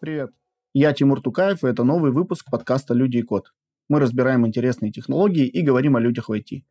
Привет. Я Тимур Тукаев, и это новый выпуск подкаста «Люди и код». Мы разбираем интересные технологии и говорим о людях в IT.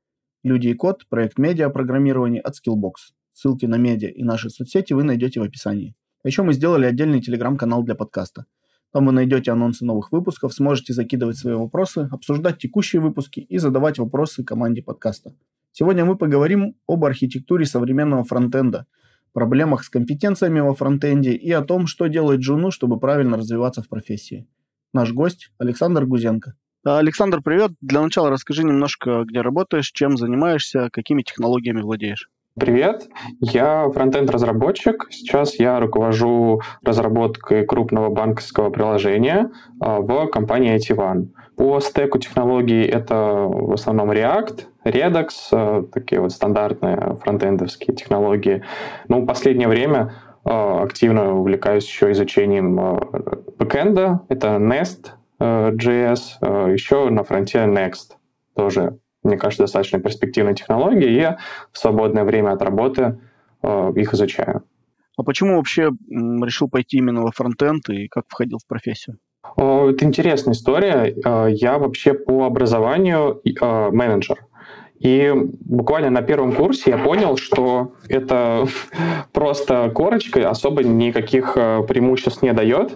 «Люди и код» – проект медиа-программирования от Skillbox. Ссылки на медиа и наши соцсети вы найдете в описании. Еще мы сделали отдельный телеграм-канал для подкаста. Там вы найдете анонсы новых выпусков, сможете закидывать свои вопросы, обсуждать текущие выпуски и задавать вопросы команде подкаста. Сегодня мы поговорим об архитектуре современного фронтенда – проблемах с компетенциями во фронтенде и о том, что делает Джуну, чтобы правильно развиваться в профессии. Наш гость Александр Гузенко. Александр, привет. Для начала расскажи немножко, где работаешь, чем занимаешься, какими технологиями владеешь. Привет, я фронтенд-разработчик. Сейчас я руковожу разработкой крупного банковского приложения а, в компании IT One. По стеку технологий это в основном React, Redux, а, такие вот стандартные фронтендовские технологии. Но в последнее время а, активно увлекаюсь еще изучением бэкэнда. Это Nest, JS, еще на фронте Next тоже мне кажется, достаточно перспективная технология, и я в свободное время от работы э, их изучаю. А почему вообще решил пойти именно во фронтенд и как входил в профессию? Это интересная история. Э, я вообще по образованию э, менеджер. И буквально на первом курсе я понял, что это просто корочка, особо никаких э, преимуществ не дает.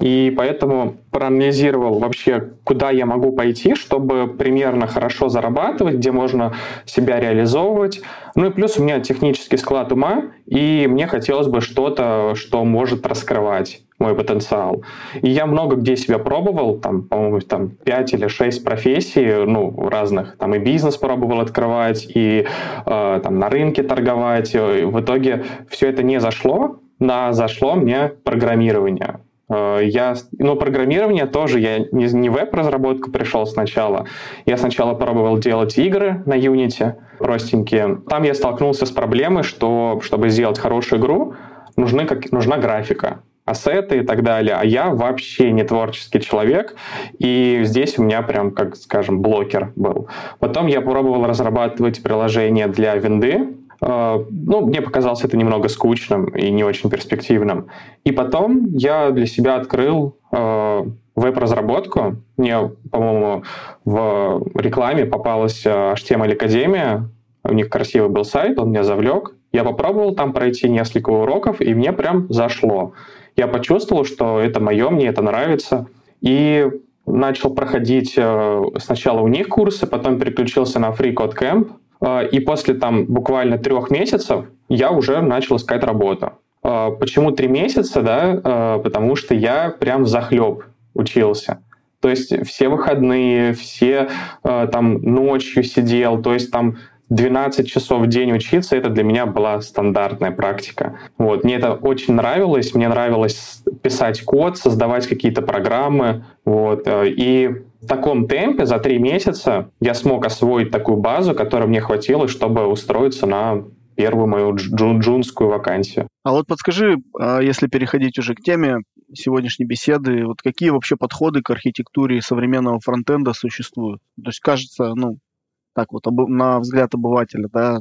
И поэтому проанализировал вообще, куда я могу пойти, чтобы примерно хорошо зарабатывать, где можно себя реализовывать. Ну и плюс у меня технический склад ума, и мне хотелось бы что-то, что может раскрывать мой потенциал. И я много где себя пробовал, там, по-моему, там 5 или 6 профессий, ну, разных, там и бизнес пробовал открывать, и э, там на рынке торговать. И в итоге все это не зашло, на зашло мне программирование. Э, я, ну, программирование тоже, я не, не веб-разработку пришел сначала. Я сначала пробовал делать игры на Unity простенькие. Там я столкнулся с проблемой, что чтобы сделать хорошую игру, нужны, как, нужна графика ассеты и так далее, а я вообще не творческий человек, и здесь у меня прям, как скажем, блокер был. Потом я пробовал разрабатывать приложение для винды, ну, мне показалось это немного скучным и не очень перспективным. И потом я для себя открыл э, веб-разработку. Мне, по-моему, в рекламе попалась HTML Академия. У них красивый был сайт, он меня завлек. Я попробовал там пройти несколько уроков, и мне прям зашло я почувствовал, что это мое, мне это нравится. И начал проходить э, сначала у них курсы, потом переключился на Free Code Camp. Э, и после там буквально трех месяцев я уже начал искать работу. Э, почему три месяца? Да? Потому что я прям захлеб учился. То есть все выходные, все там ночью сидел, то есть там 12 часов в день учиться, это для меня была стандартная практика. Вот. Мне это очень нравилось, мне нравилось писать код, создавать какие-то программы. Вот. И в таком темпе за три месяца я смог освоить такую базу, которой мне хватило, чтобы устроиться на первую мою джун джунскую вакансию. А вот подскажи, а если переходить уже к теме сегодняшней беседы, вот какие вообще подходы к архитектуре современного фронтенда существуют? То есть кажется, ну, так вот на взгляд обывателя, да,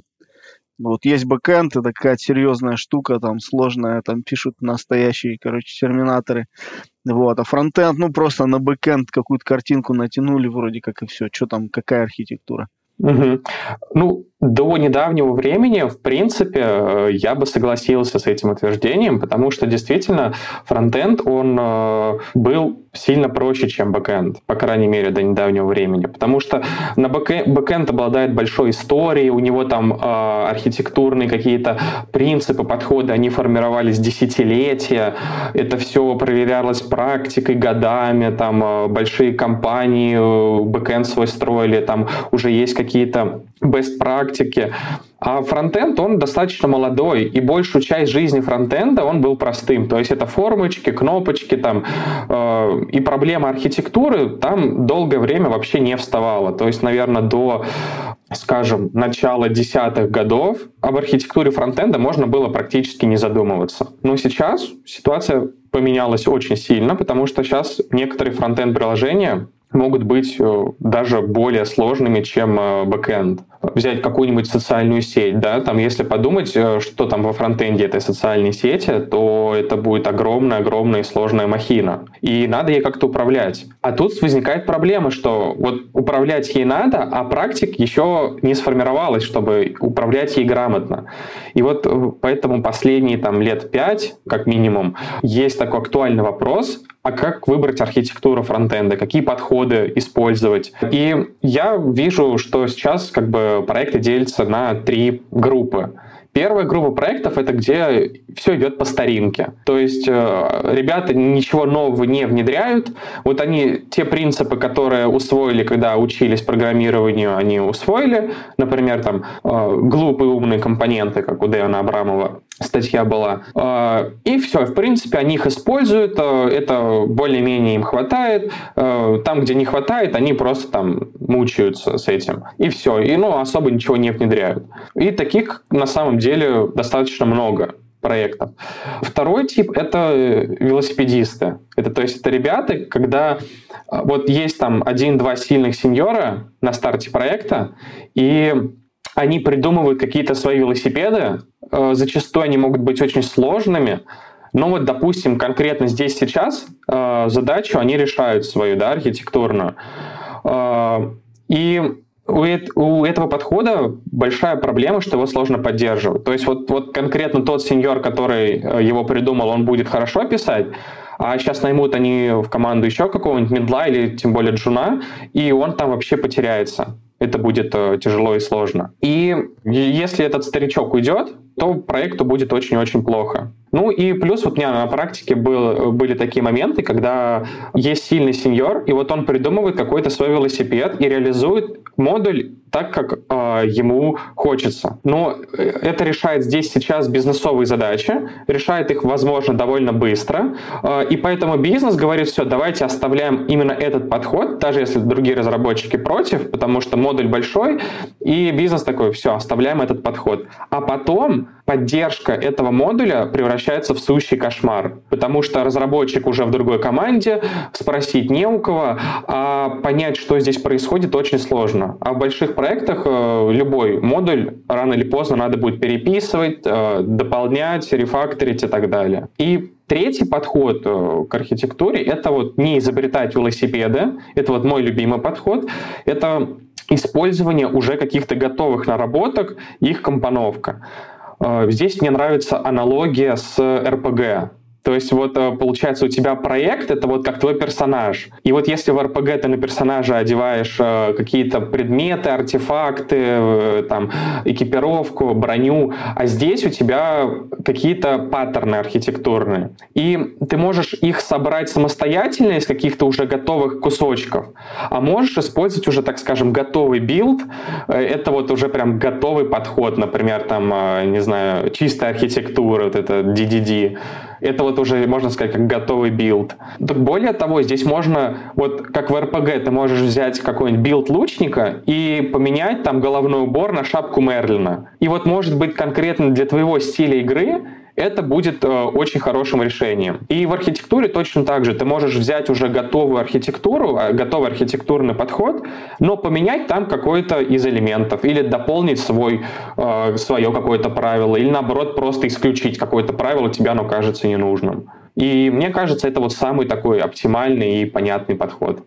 вот есть бэкэнд, это какая-то серьезная штука, там сложная, там пишут настоящие, короче, терминаторы. Вот, а фронтенд, ну просто на бэкэнд какую-то картинку натянули вроде как и все. Что там, какая архитектура? Угу. Ну, до недавнего времени, в принципе, э, я бы согласился с этим утверждением, потому что действительно фронтенд, он э, был сильно проще, чем бэкенд, по крайней мере, до недавнего времени, потому что на бэкенд обладает большой историей, у него там э, архитектурные какие-то принципы, подходы, они формировались десятилетия, это все проверялось практикой годами, там э, большие компании э, бэкенд свой строили, там уже есть какие-то best практики. А фронтенд, он достаточно молодой, и большую часть жизни фронтенда он был простым. То есть это формочки, кнопочки, там, э, и проблема архитектуры там долгое время вообще не вставала. То есть, наверное, до скажем, начала десятых годов об архитектуре фронтенда можно было практически не задумываться. Но сейчас ситуация поменялась очень сильно, потому что сейчас некоторые фронтенд-приложения могут быть э, даже более сложными, чем э, бэкэнд. Взять какую-нибудь социальную сеть, да, там, если подумать, э, что там во фронтенде этой социальной сети, то это будет огромная-огромная сложная махина. И надо ей как-то управлять. А тут возникает проблема, что вот управлять ей надо, а практик еще не сформировалась, чтобы управлять ей грамотно. И вот поэтому последние там лет пять, как минимум, есть такой актуальный вопрос, а как выбрать архитектуру фронтенда, какие подходы использовать. И я вижу, что сейчас как бы проекты делятся на три группы. Первая группа проектов — это где все идет по старинке. То есть э, ребята ничего нового не внедряют. Вот они те принципы, которые усвоили, когда учились программированию, они усвоили. Например, там э, глупые умные компоненты, как у Дэна Абрамова статья была. Э, и все, в принципе, они их используют, это более-менее им хватает. Там, где не хватает, они просто там мучаются с этим. И все, и ну, особо ничего не внедряют. И таких на самом деле достаточно много проектов. Второй тип — это велосипедисты. Это, то есть это ребята, когда а, вот есть там один-два сильных сеньора на старте проекта, и они придумывают какие-то свои велосипеды, а, зачастую они могут быть очень сложными, но вот, допустим, конкретно здесь сейчас а, задачу они решают свою, да, архитектурную. И у, у этого подхода большая проблема, что его сложно поддерживать. То есть вот, вот конкретно тот сеньор, который э, его придумал, он будет хорошо писать, а сейчас наймут они в команду еще какого-нибудь медла или тем более джуна, и он там вообще потеряется. Это будет э, тяжело и сложно. И если этот старичок уйдет, то проекту будет очень-очень плохо. Ну и плюс вот у меня на практике был, были такие моменты, когда есть сильный сеньор, и вот он придумывает какой-то свой велосипед и реализует модуль так, как э, ему хочется. Но э, это решает здесь сейчас бизнесовые задачи, решает их, возможно, довольно быстро, э, и поэтому бизнес говорит, все, давайте оставляем именно этот подход, даже если другие разработчики против, потому что модуль большой, и бизнес такой, все, оставляем этот подход. А потом поддержка этого модуля превращается в сущий кошмар, потому что разработчик уже в другой команде, спросить не у кого, а понять, что здесь происходит, очень сложно. А в больших проектах э, любой модуль рано или поздно надо будет переписывать, э, дополнять, рефакторить и так далее. И Третий подход э, к архитектуре — это вот не изобретать велосипеды, это вот мой любимый подход, это использование уже каких-то готовых наработок, их компоновка. Э, здесь мне нравится аналогия с RPG. То есть вот э, получается у тебя проект это вот как твой персонаж. И вот если в RPG ты на персонажа одеваешь э, какие-то предметы, артефакты, э, там экипировку, броню, а здесь у тебя какие-то паттерны архитектурные. И ты можешь их собрать самостоятельно из каких-то уже готовых кусочков, а можешь использовать уже, так скажем, готовый билд. Это вот уже прям готовый подход, например, там, не знаю, чистая архитектура, вот это DDD это вот уже, можно сказать, как готовый билд. Более того, здесь можно, вот как в RPG, ты можешь взять какой-нибудь билд лучника и поменять там головной убор на шапку Мерлина. И вот может быть конкретно для твоего стиля игры это будет э, очень хорошим решением. И в архитектуре точно так же. Ты можешь взять уже готовую архитектуру, э, готовый архитектурный подход, но поменять там какой-то из элементов или дополнить свой, э, свое какое-то правило, или наоборот просто исключить какое-то правило, тебе оно кажется ненужным. И мне кажется, это вот самый такой оптимальный и понятный подход.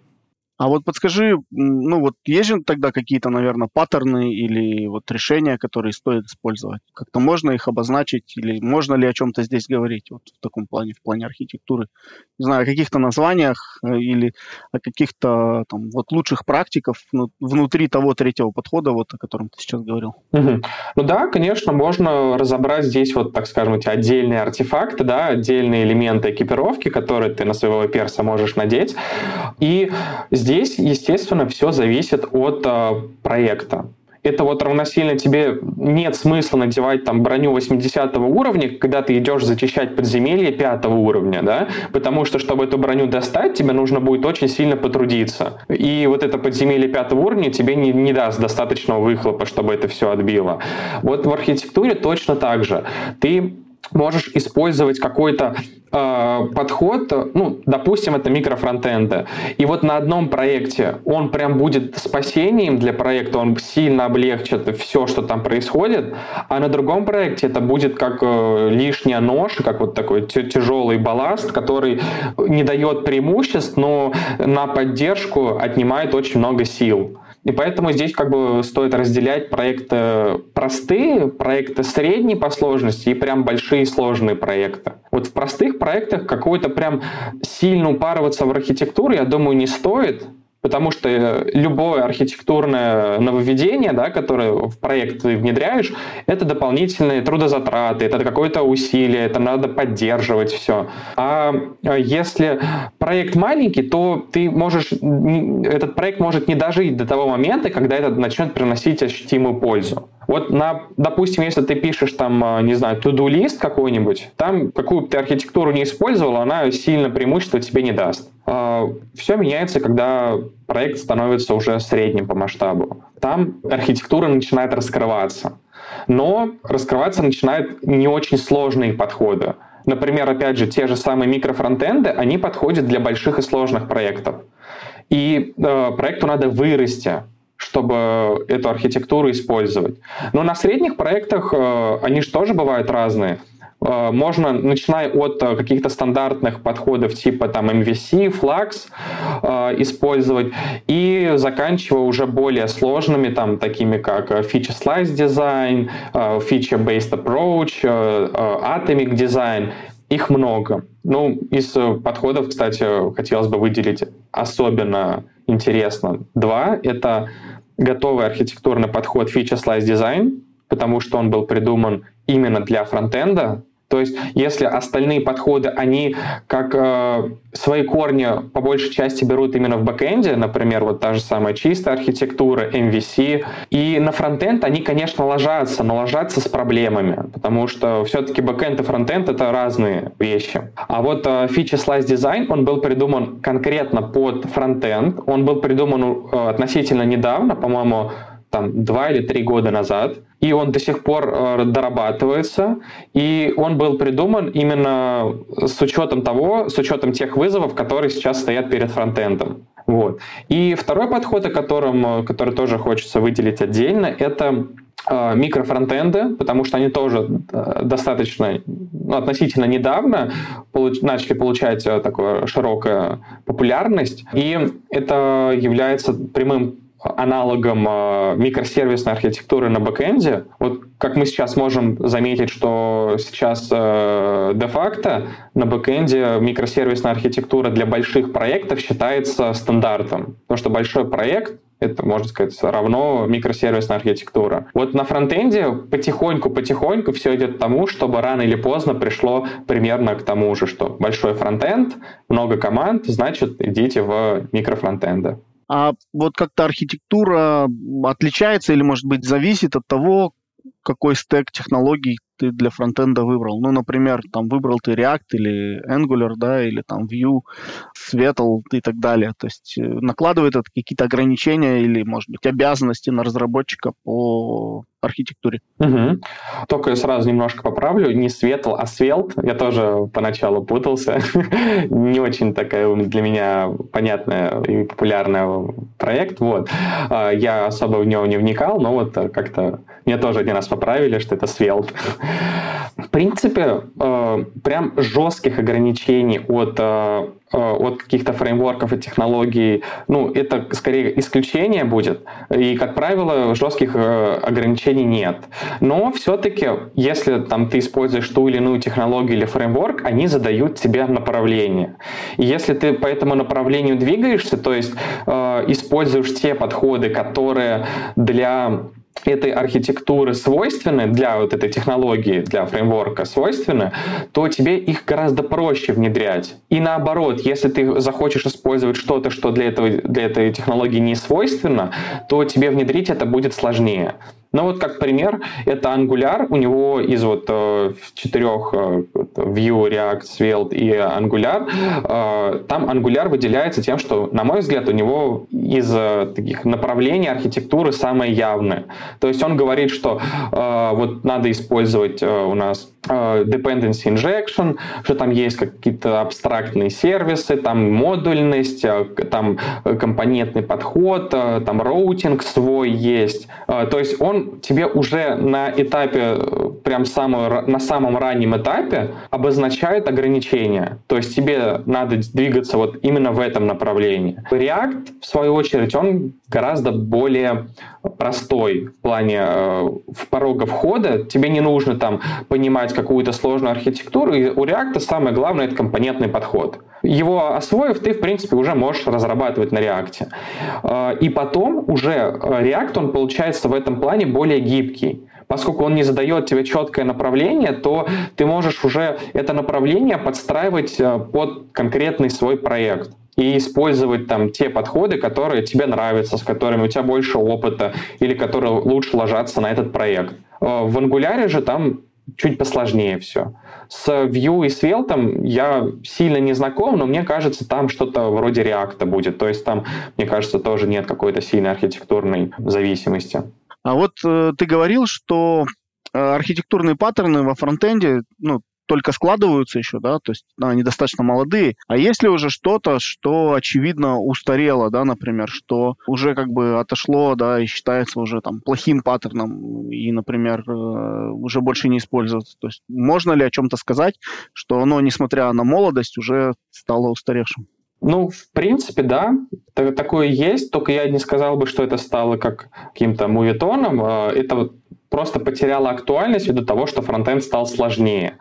А вот подскажи, ну вот есть же тогда какие-то, наверное, паттерны или вот решения, которые стоит использовать? Как-то можно их обозначить или можно ли о чем-то здесь говорить вот в таком плане, в плане архитектуры? Не знаю, о каких-то названиях э, или о каких-то там вот лучших практиках внутри того третьего подхода, вот о котором ты сейчас говорил. Угу. Ну да, конечно, можно разобрать здесь вот, так скажем, эти отдельные артефакты, да, отдельные элементы экипировки, которые ты на своего перса можешь надеть. И естественно, все зависит от э, проекта. это вот равносильно тебе нет смысла надевать там броню 80 уровня, когда ты идешь зачищать подземелье 5 уровня, да, потому что, чтобы эту броню достать, тебе нужно будет очень сильно потрудиться. И вот это подземелье 5 уровня тебе не, не даст достаточного выхлопа, чтобы это все отбило. Вот в архитектуре точно так же. Ты можешь использовать какой-то э, подход, ну, допустим, это микрофронтенды, и вот на одном проекте он прям будет спасением для проекта, он сильно облегчит все, что там происходит, а на другом проекте это будет как э, лишняя нож, как вот такой тяжелый балласт, который не дает преимуществ, но на поддержку отнимает очень много сил. И поэтому здесь как бы стоит разделять проекты простые, проекты средней по сложности и прям большие сложные проекты. Вот в простых проектах какой-то прям сильно упарываться в архитектуру, я думаю, не стоит, Потому что любое архитектурное нововведение, да, которое в проект ты внедряешь, это дополнительные трудозатраты, это какое-то усилие, это надо поддерживать все. А если проект маленький, то ты можешь, этот проект может не дожить до того момента, когда это начнет приносить ощутимую пользу. Вот, на, допустим, если ты пишешь там, а, не знаю, to-do-лист какой-нибудь, там какую бы ты архитектуру не использовал, она сильно преимущество тебе не даст. А, Все меняется, когда проект становится уже средним по масштабу. Там архитектура начинает раскрываться. Но раскрываться начинают не очень сложные подходы. Например, опять же, те же самые микрофронтенды, они подходят для больших и сложных проектов. И э, проекту надо вырасти чтобы эту архитектуру использовать. Но на средних проектах э, они же тоже бывают разные. Э, можно, начиная от э, каких-то стандартных подходов типа там MVC, Flux использовать, и заканчивая уже более сложными, там, такими как Feature Slice Design, Feature Based Approach, Atomic Design. Их много. Ну, из подходов, кстати, хотелось бы выделить особенно интересно два. Это готовый архитектурный подход Feature-Sliced Design, потому что он был придуман именно для фронтенда, то есть, если остальные подходы, они как э, свои корни по большей части берут именно в бэкэнде, например, вот та же самая чистая архитектура, MVC, и на фронтенд они, конечно, ложатся, но ложатся с проблемами, потому что все-таки бэкэнд и фронтенд — это разные вещи. А вот э, Feature-Sliced Design, он был придуман конкретно под фронтенд, он был придуман э, относительно недавно, по-моему, там два или три года назад, и он до сих пор э, дорабатывается, и он был придуман именно с учетом того, с учетом тех вызовов, которые сейчас стоят перед фронтендом. Вот. И второй подход, о котором, э, который тоже хочется выделить отдельно, это э, микрофронтенды, потому что они тоже достаточно ну, относительно недавно получ, начали получать такую широкую популярность, и это является прямым аналогом э, микросервисной архитектуры на бэкэнде. Вот как мы сейчас можем заметить, что сейчас э, де-факто на бэкэнде микросервисная архитектура для больших проектов считается стандартом. Потому что большой проект это, можно сказать, равно микросервисная архитектура. Вот на фронтенде потихоньку-потихоньку все идет к тому, чтобы рано или поздно пришло примерно к тому же, что большой фронтенд, много команд, значит, идите в микрофронтенды. А вот как-то архитектура отличается или, может быть, зависит от того, какой стек технологий ты для фронтенда выбрал. Ну, например, там выбрал ты React или Angular, да, или там Vue, Svetel и так далее. То есть э, накладывает это какие-то ограничения или, может быть, обязанности на разработчика по архитектуре. Угу. Только я сразу немножко поправлю. Не Светл, а Свелт. Я тоже поначалу путался. Не очень такая для меня понятная и популярная проект. Вот. А, я особо в него не вникал, но вот как-то мне тоже один раз поправили, что это Svelte. В принципе, э, прям жестких ограничений от э, э, от каких-то фреймворков и технологий, ну, это скорее исключение будет. И, как правило, жестких ограничений нет. Но все-таки, если там ты используешь ту или иную технологию или фреймворк, они задают тебе направление. И если ты по этому направлению двигаешься, то есть э, используешь те подходы, которые для этой архитектуры свойственны, для вот этой технологии, для фреймворка свойственны, то тебе их гораздо проще внедрять. И наоборот, если ты захочешь использовать что-то, что для, этого, для этой технологии не свойственно, то тебе внедрить это будет сложнее. Ну вот как пример, это Angular, у него из вот э, четырех э, Vue, React, Svelte и Angular, э, там Angular выделяется тем, что, на мой взгляд, у него из э, таких направлений архитектуры самое явное. То есть он говорит, что э, вот надо использовать э, у нас э, dependency injection, что там есть какие-то абстрактные сервисы, там модульность, э, там компонентный подход, э, там роутинг свой есть. То есть он тебе уже на этапе, прям самую, на самом раннем этапе обозначает ограничения. То есть тебе надо двигаться вот именно в этом направлении. React, в свою очередь, он гораздо более простой в плане э, порога входа. Тебе не нужно там понимать какую-то сложную архитектуру. И у React самое главное — это компонентный подход. Его освоив, ты, в принципе, уже можешь разрабатывать на React. Э, и потом уже React, он получается в этом плане более гибкий поскольку он не задает тебе четкое направление, то ты можешь уже это направление подстраивать э, под конкретный свой проект и использовать там те подходы, которые тебе нравятся, с которыми у тебя больше опыта или которые лучше ложатся на этот проект. Э, в Angular же там чуть посложнее все. С Vue и Svelte я сильно не знаком, но мне кажется, там что-то вроде React будет. То есть там, мне кажется, тоже нет какой-то сильной архитектурной зависимости. А вот э, ты говорил, что э, архитектурные паттерны во фронтенде, ну, только складываются еще, да, то есть да, они достаточно молодые. А есть ли уже что-то, что очевидно устарело, да, например, что уже как бы отошло, да, и считается уже там плохим паттерном и, например, э, уже больше не используется. То есть можно ли о чем-то сказать, что оно, несмотря на молодость, уже стало устаревшим? Ну, в принципе, да, такое есть, только я не сказал бы, что это стало как каким-то мувитоном. А, это просто потеряло актуальность ввиду того, что фронтенд стал сложнее.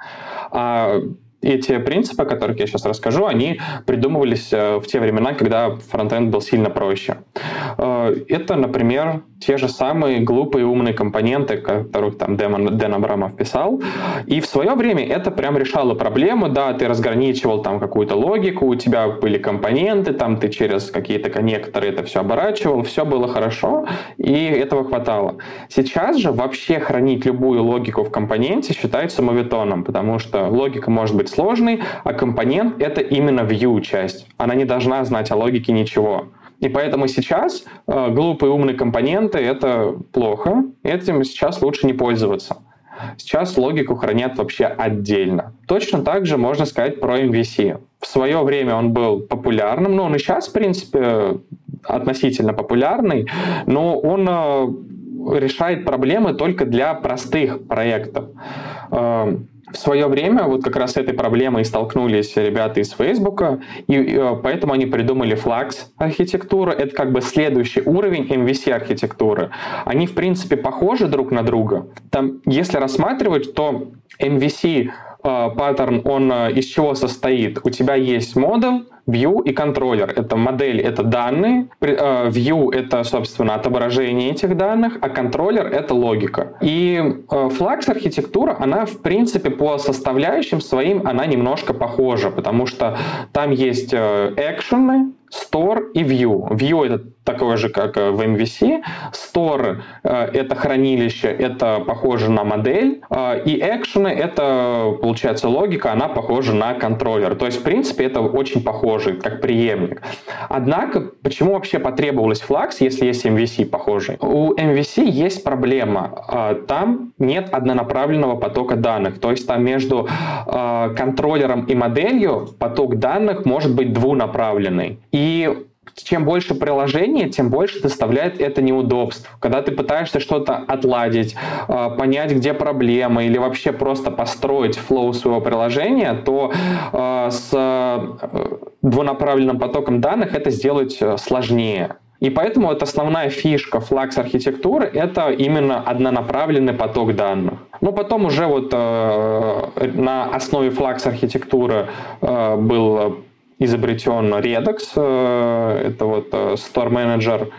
А эти принципы, о которых я сейчас расскажу, они придумывались э, в те времена, когда фронтенд был сильно проще. Э, это, например, те же самые глупые умные компоненты, которых там Дэн, Дэн Абрамов писал. И в свое время это прям решало проблему. Да, ты разграничивал там какую-то логику, у тебя были компоненты, там ты через какие-то коннекторы это все оборачивал, все было хорошо, и этого хватало. Сейчас же вообще хранить любую логику в компоненте считается мовитоном, потому что логика может быть сложной, а компонент — это именно view часть. Она не должна знать о логике ничего. И поэтому сейчас э, глупые умные компоненты — это плохо, этим сейчас лучше не пользоваться. Сейчас логику хранят вообще отдельно. Точно так же можно сказать про MVC. В свое время он был популярным, но он и сейчас, в принципе, относительно популярный, но он э, решает проблемы только для простых проектов. Э, в свое время вот как раз с этой проблемой столкнулись ребята из Facebook, и, э, поэтому они придумали Flux архитектуру. Это как бы следующий уровень MVC архитектуры. Они, в принципе, похожи друг на друга. Там, если рассматривать, то MVC э, паттерн, он э, из чего состоит? У тебя есть модуль, View и контроллер. Это модель, это данные. Э, view — это, собственно, отображение этих данных, а контроллер — это логика. И э, Flux архитектура, она, в принципе, по составляющим своим, она немножко похожа, потому что там есть э, экшены, Store и View. View это такое же, как в MVC. Store это хранилище, это похоже на модель. И экшены это, получается, логика, она похожа на контроллер. То есть, в принципе, это очень похоже как преемник. Однако, почему вообще потребовалось Flux, если есть MVC похожий? У MVC есть проблема. Там нет однонаправленного потока данных. То есть там между контроллером и моделью поток данных может быть двунаправленный. И чем больше приложений, тем больше доставляет это неудобств. Когда ты пытаешься что-то отладить, а, понять, где проблема, или вообще просто построить флоу своего приложения, то а, с э, двунаправленным потоком данных это сделать э, сложнее. И поэтому это основная фишка Flux архитектуры — это именно однонаправленный поток данных. Но потом уже вот э, на основе Flux архитектуры э, был изобретен Redux, э, это вот э, Store Manager.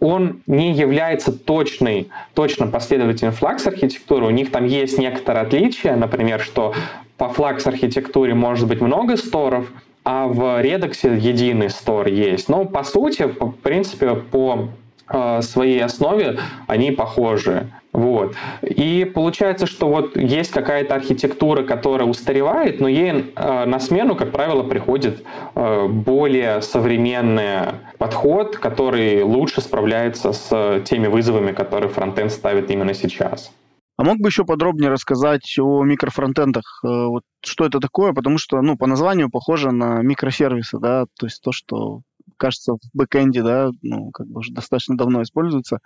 он не является точной, точно последовательным Flux архитектуры. У них там есть некоторые отличия, например, что по Flux архитектуре может быть много сторов, а в Redux единый стор есть. Но по сути, в принципе, по э, своей основе они похожи. Вот. И получается, что вот есть какая-то архитектура, которая устаревает, но ей э, на смену, как правило, приходит э, более современный подход, который лучше справляется с теми вызовами, которые фронтенд ставит именно сейчас. А мог бы еще подробнее рассказать о микрофронтендах? Э, вот что это такое? Потому что, ну, по названию похоже на микросервисы, да, то есть то, что кажется, в бэкэнде, да, ну, как бы уже достаточно давно используется.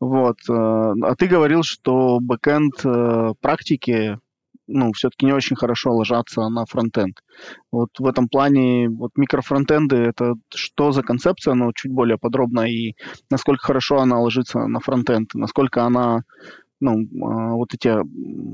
Вот. Э, а ты говорил, что бэкэнд э, практики, ну, все-таки не очень хорошо ложатся на фронтенд. Вот в этом плане вот микрофронтенды — это что за концепция, ну, чуть более подробно, и насколько хорошо она ложится на фронтенд, насколько она ну, а, вот эти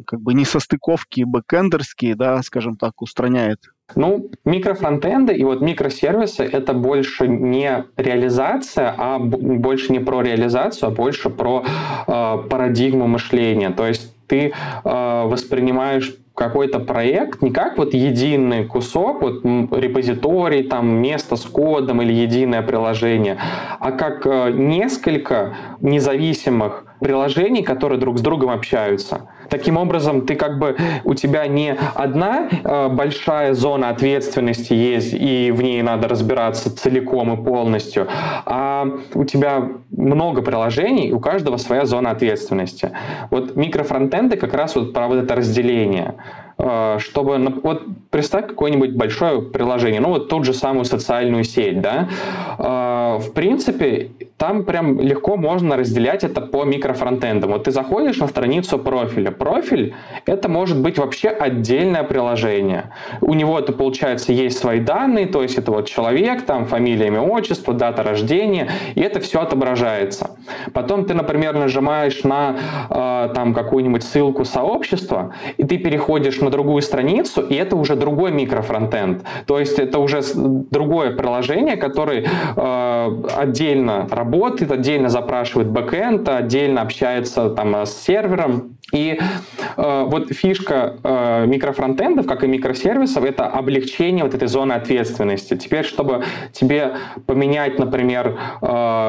как бы несостыковки бэкэндерские, да, скажем так, устраняет? Ну, микрофронтенды и вот микросервисы — это больше не реализация, а больше не про реализацию, а больше про э, парадигму мышления. То есть ты э, воспринимаешь какой-то проект не как вот единый кусок, вот репозиторий, там место с кодом или единое приложение, а как э, несколько независимых приложений, которые друг с другом общаются. Таким образом, ты как бы у тебя не одна э, большая зона ответственности есть, и в ней надо разбираться целиком и полностью, а у тебя много приложений, у каждого своя зона ответственности. Вот микрофронтенды как раз вот про вот это разделение чтобы, вот представь какое-нибудь большое приложение, ну вот ту же самую социальную сеть, да, э, в принципе, там прям легко можно разделять это по микрофронтендам. Вот ты заходишь на страницу профиля. Профиль — это может быть вообще отдельное приложение. У него это, получается, есть свои данные, то есть это вот человек, там фамилия, имя, отчество, дата рождения, и это все отображается. Потом ты, например, нажимаешь на э, там какую-нибудь ссылку сообщества, и ты переходишь на другую страницу, и это уже другой микрофронтенд. То есть это уже другое приложение, которое э, отдельно работает отдельно запрашивает бэкэнд, отдельно общается там с сервером. И э, вот фишка э, микрофронтендов, как и микросервисов, это облегчение вот этой зоны ответственности. Теперь, чтобы тебе поменять, например, э,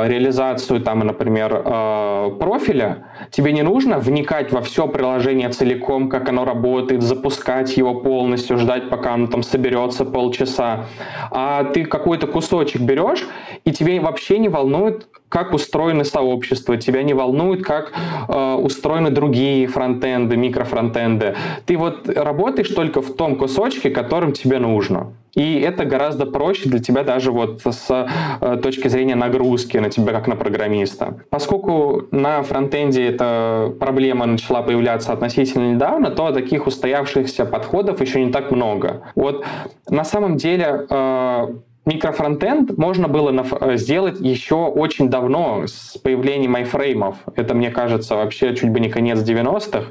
реализацию там, например, э, профиля, тебе не нужно вникать во все приложение целиком, как оно работает, запускать его полностью, ждать, пока оно там соберется полчаса. А ты какой-то кусочек берешь, и тебе вообще не волнует, как устроены сообщества, тебя не волнует, как э, устроены другие фронтенды, микрофронтенды. Ты вот работаешь только в том кусочке, которым тебе нужно. И это гораздо проще для тебя даже вот с э, точки зрения нагрузки на тебя как на программиста. Поскольку на фронтенде эта проблема начала появляться относительно недавно, то таких устоявшихся подходов еще не так много. Вот на самом деле э, Микрофронтенд можно было э, сделать еще очень давно, с появлением айфреймов. Это, мне кажется, вообще чуть бы не конец 90-х.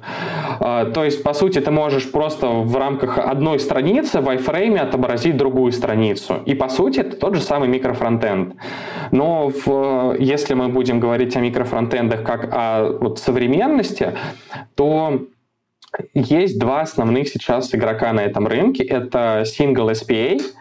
А, то есть, по сути, ты можешь просто в рамках одной страницы в айфрейме отобразить другую страницу. И, по сути, это тот же самый микрофронтенд. Но в, если мы будем говорить о микрофронтендах как о вот, современности, то есть два основных сейчас игрока на этом рынке. Это Single SPA —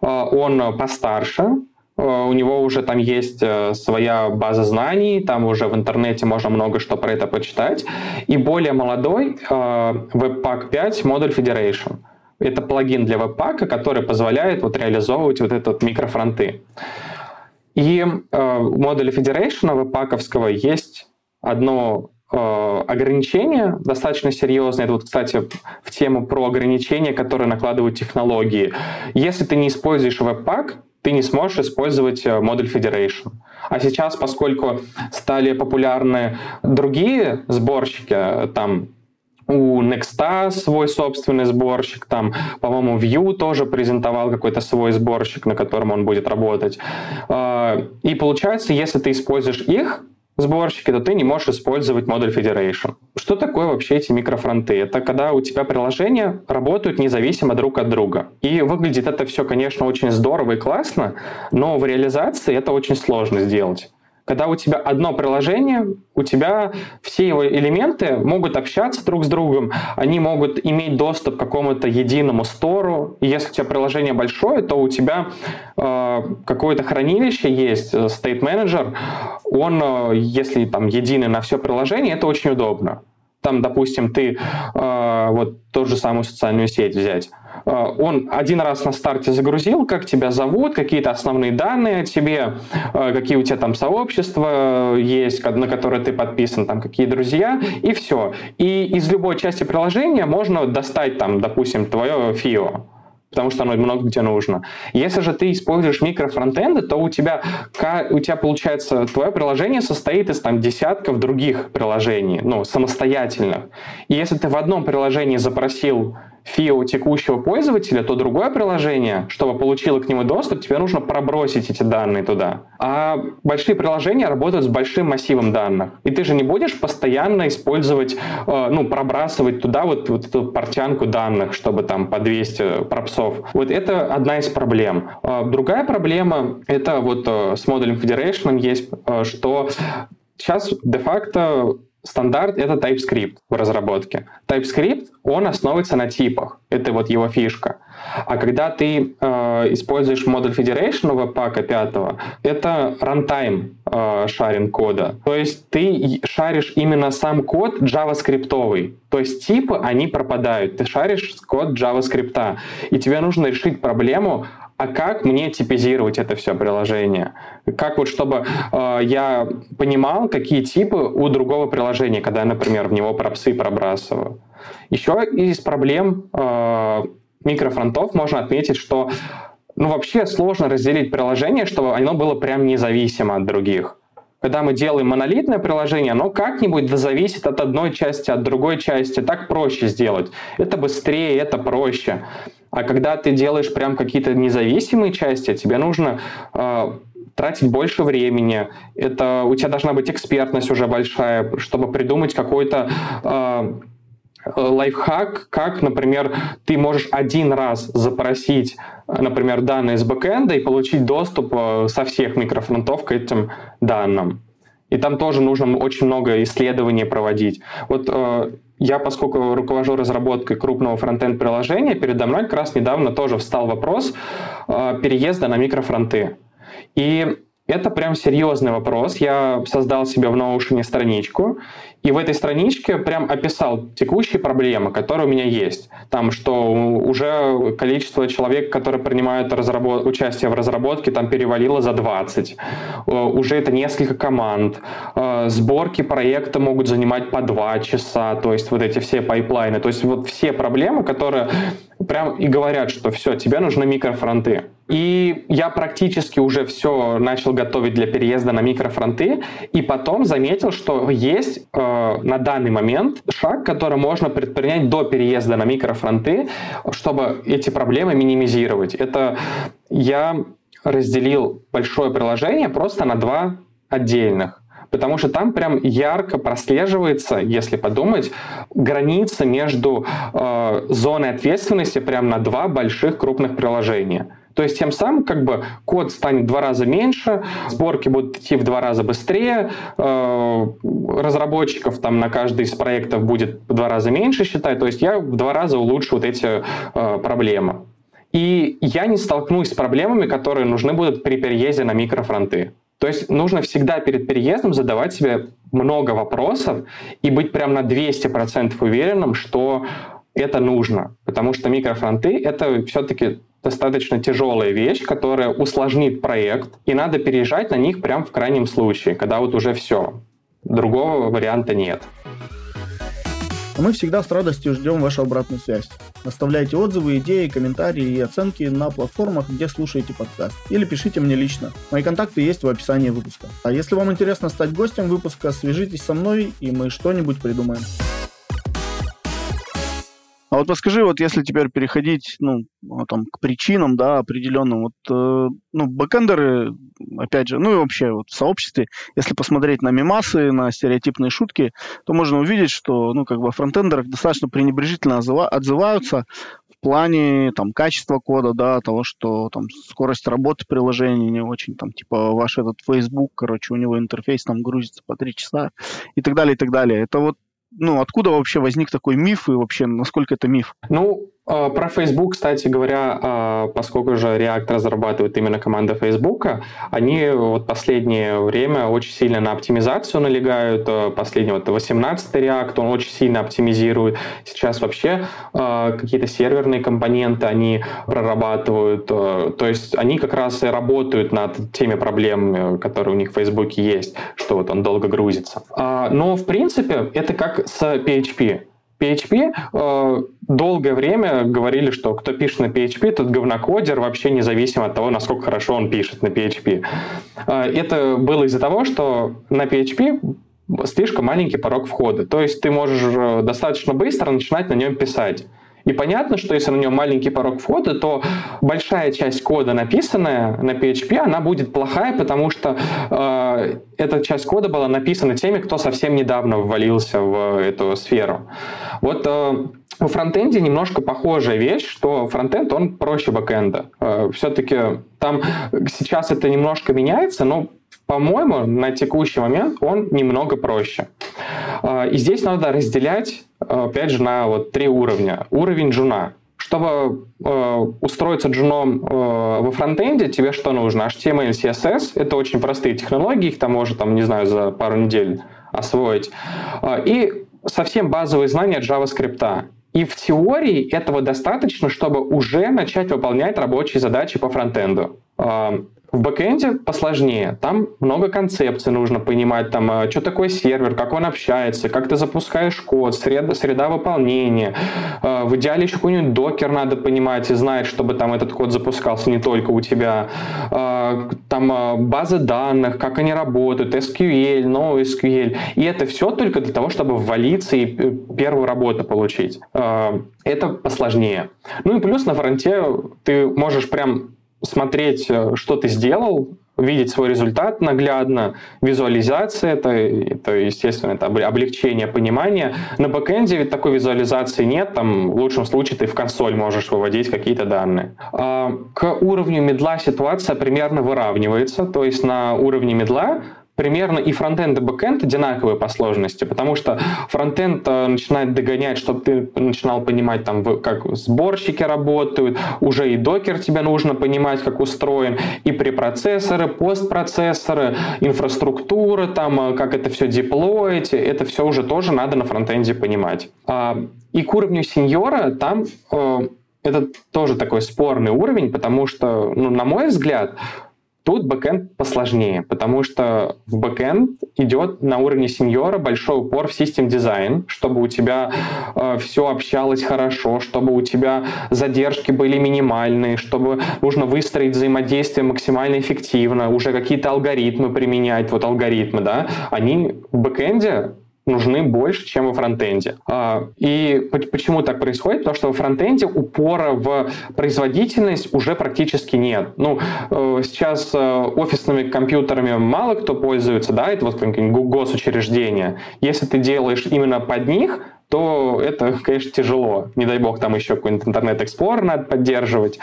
он постарше, а, у него уже там есть э, своя база знаний, там уже в интернете можно много что про это почитать. И более молодой а, Webpack 5 модуль Federation. Это плагин для Webpack, который позволяет вот реализовывать вот этот микрофронты. И э, у модуля Federation веб есть одно Э, ограничения достаточно серьезные. Это вот, кстати, в тему про ограничения, которые накладывают технологии. Если ты не используешь Webpack, ты не сможешь использовать э, модуль Federation. А сейчас, поскольку стали популярны другие сборщики, э, там у Next свой собственный сборщик, там, по-моему, Vue тоже презентовал какой-то свой сборщик, на котором он будет работать. И получается, если ты используешь их, сборщики, то ты не можешь использовать модуль Federation. Что такое вообще эти микрофронты? Это когда у тебя приложения работают независимо друг от друга. И выглядит это все, конечно, очень здорово и классно, но в реализации это очень сложно сделать. Когда у тебя одно приложение, у тебя все его элементы могут общаться друг с другом, они могут иметь доступ к какому-то единому стору. И если у тебя приложение большое, то у тебя э, какое-то хранилище есть, э, State Manager, он, э, если там единый на все приложение, это очень удобно. Там, допустим, ты э, вот ту же самую социальную сеть взять Э, он один раз на старте загрузил, как тебя зовут, какие-то основные данные о тебе, э, какие у тебя там сообщества есть, на которые ты подписан, там какие друзья, и все. И из любой части приложения можно достать там, допустим, твое фио потому что оно много где нужно. Если же ты используешь микрофронтенды, то у тебя, у тебя получается, твое приложение состоит из там, десятков других приложений, ну, самостоятельных. И если ты в одном приложении запросил фио текущего пользователя, то другое приложение, чтобы получило к нему доступ, тебе нужно пробросить эти данные туда. А большие приложения работают с большим массивом данных. И ты же не будешь постоянно использовать, э, ну, пробрасывать туда вот, вот эту портянку данных, чтобы там по 200 пропсов. Вот это одна из проблем. А другая проблема, это вот э, с модулем Federation есть, э, что сейчас де-факто стандарт — это TypeScript в разработке. TypeScript, он основывается на типах. Это вот его фишка. А когда ты э, используешь модуль Federation Webpack 5, это runtime э, шаринг кода. То есть ты шаришь именно сам код JavaScript. То есть типы, они пропадают. Ты шаришь код JavaScript. И тебе нужно решить проблему, а как мне типизировать это все приложение? Как вот, чтобы э, я понимал, какие типы у другого приложения, когда я, например, в него пропсы пробрасываю. Еще из проблем э, микрофронтов можно отметить, что ну, вообще сложно разделить приложение, чтобы оно было прям независимо от других. Когда мы делаем монолитное приложение, оно как-нибудь зависит от одной части, от другой части. Так проще сделать. Это быстрее, это проще. А когда ты делаешь прям какие-то независимые части, тебе нужно э, тратить больше времени. Это у тебя должна быть экспертность уже большая, чтобы придумать какой-то э, лайфхак, как, например, ты можешь один раз запросить, например, данные с бэкэнда и получить доступ э, со всех микрофронтов к этим данным. И там тоже нужно очень много исследований проводить. Вот э, я, поскольку руковожу разработкой крупного фронтенд приложения, передо мной как раз недавно тоже встал вопрос э, переезда на микрофронты. И это прям серьезный вопрос. Я создал себе в Notion страничку, и в этой страничке прям описал текущие проблемы, которые у меня есть. Там, что уже количество человек, которые принимают разработ... участие в разработке, там перевалило за 20. Э, уже это несколько команд. Э, сборки проекта могут занимать по 2 часа, то есть вот эти все пайплайны. То есть вот все проблемы, которые прям и говорят, что все, тебе нужны микрофронты. И я практически уже все начал готовить для переезда на микрофронты, и потом заметил, что есть э, на данный момент шаг, который можно предпринять до переезда на микрофронты, чтобы эти проблемы минимизировать. Это я разделил большое приложение просто на два отдельных потому что там прям ярко прослеживается, если подумать, граница между э, зоной ответственности прям на два больших крупных приложения. То есть тем самым как бы код станет в два раза меньше, сборки будут идти в два раза быстрее, э, разработчиков там на каждый из проектов будет в два раза меньше, считай. То есть я в два раза улучшу вот эти э, проблемы. И я не столкнусь с проблемами, которые нужны будут при переезде на микрофронты. То есть нужно всегда перед переездом задавать себе много вопросов и быть прям на 200% уверенным, что это нужно. Потому что микрофронты — это все-таки достаточно тяжелая вещь, которая усложнит проект, и надо переезжать на них прям в крайнем случае, когда вот уже все. Другого варианта нет. Мы всегда с радостью ждем вашу обратную связь. Оставляйте отзывы, идеи, комментарии и оценки на платформах, где слушаете подкаст. Или пишите мне лично. Мои контакты есть в описании выпуска. А если вам интересно стать гостем выпуска, свяжитесь со мной, и мы что-нибудь придумаем. А вот подскажи, вот если теперь переходить, ну, там, к причинам, да, определенным, вот, э, ну, бэкэндеры, опять же, ну и вообще вот в сообществе, если посмотреть на мемасы, на стереотипные шутки, то можно увидеть, что, ну, как бы о фронтендерах достаточно пренебрежительно отзываются, плане там качества кода, да, того, что там скорость работы приложения не очень, там, типа ваш этот Facebook, короче, у него интерфейс там грузится по три часа и так далее, и так далее. Это вот ну, откуда вообще возник такой миф и вообще насколько это миф? Ну, про Facebook, кстати говоря, а, поскольку же React разрабатывает именно команда Facebook, они вот последнее время очень сильно на оптимизацию налегают. А, последний вот 18 React, он очень сильно оптимизирует. Сейчас вообще какие-то серверные компоненты они прорабатывают. То есть они как раз и работают над теми проблемами, которые у них в Facebook есть, что вот он долго грузится. Но, в принципе, это как с PHP. PHP э, долгое время говорили, что кто пишет на PHP, тот говнокодер, вообще независимо от того, насколько хорошо он пишет на PHP. Э, это было из-за того, что на PHP слишком маленький порог входа. То есть ты можешь э, достаточно быстро начинать на нем писать. И понятно, что если на нем маленький порог входа, то большая часть кода, написанная на PHP, она будет плохая, потому что э, эта часть кода была написана теми, кто совсем недавно ввалился в эту сферу. Вот э, у фронтенде немножко похожая вещь, что фронтенд, он проще бэкенда. Э, все-таки там сейчас это немножко меняется, но по-моему, на текущий момент он немного проще. Э, и здесь надо разделять опять же, на вот три уровня. Уровень джуна. Чтобы э, устроиться джуном во фронтенде, тебе что нужно? HTML, CSS. Это очень простые технологии, их там можно, там, не знаю, за пару недель освоить. И совсем базовые знания JavaScript. И в теории этого достаточно, чтобы уже начать выполнять рабочие задачи по фронтенду. В бэкэнде посложнее. Там много концепций нужно понимать, там, а, что такое сервер, как он общается, как ты запускаешь код, среда, среда выполнения. А, в идеале еще какой-нибудь докер надо понимать и знать, чтобы там этот код запускался не только у тебя. А, там базы данных, как они работают, SQL, NoSQL. И это все только для того, чтобы ввалиться и э, первую работу получить. Это посложнее. Ну и плюс на фронте ты можешь прям смотреть, э, что ты сделал, видеть свой результат наглядно, визуализация это, это естественно, это облегчение понимания. На бэкэнде ведь такой визуализации нет, там в лучшем случае ты в консоль можешь выводить какие-то данные. А, к уровню мидла ситуация примерно выравнивается, то есть на уровне мидла примерно и фронтенд, и бэкенд одинаковые по сложности, потому что фронтенд э, начинает догонять, чтобы ты начинал понимать, там, как сборщики работают, уже и Docker тебе нужно понимать, как устроен, и препроцессоры, постпроцессоры, инфраструктура, там, э, как это все деплоить, это все уже тоже надо на фронтенде понимать. А, и к уровню сеньора там э, это тоже такой спорный уровень, потому что, ну, на мой взгляд, Тут бэкэнд посложнее, потому что в бэкэнд идет на уровне сеньора большой упор в system design, чтобы у тебя э, все общалось хорошо, чтобы у тебя задержки были минимальные, чтобы нужно выстроить взаимодействие максимально эффективно, уже какие-то алгоритмы применять, вот алгоритмы, да, они в бэкэнде нужны больше, чем во фронтенде. А, и почему так происходит? Потому что во фронтенде упора в производительность уже практически нет. Ну, э, сейчас э, офисными компьютерами мало кто пользуется, да, это вот госучреждения. Если ты делаешь именно под них, то это, конечно, тяжело. Не дай бог, там еще какой-нибудь Internet Explorer надо поддерживать.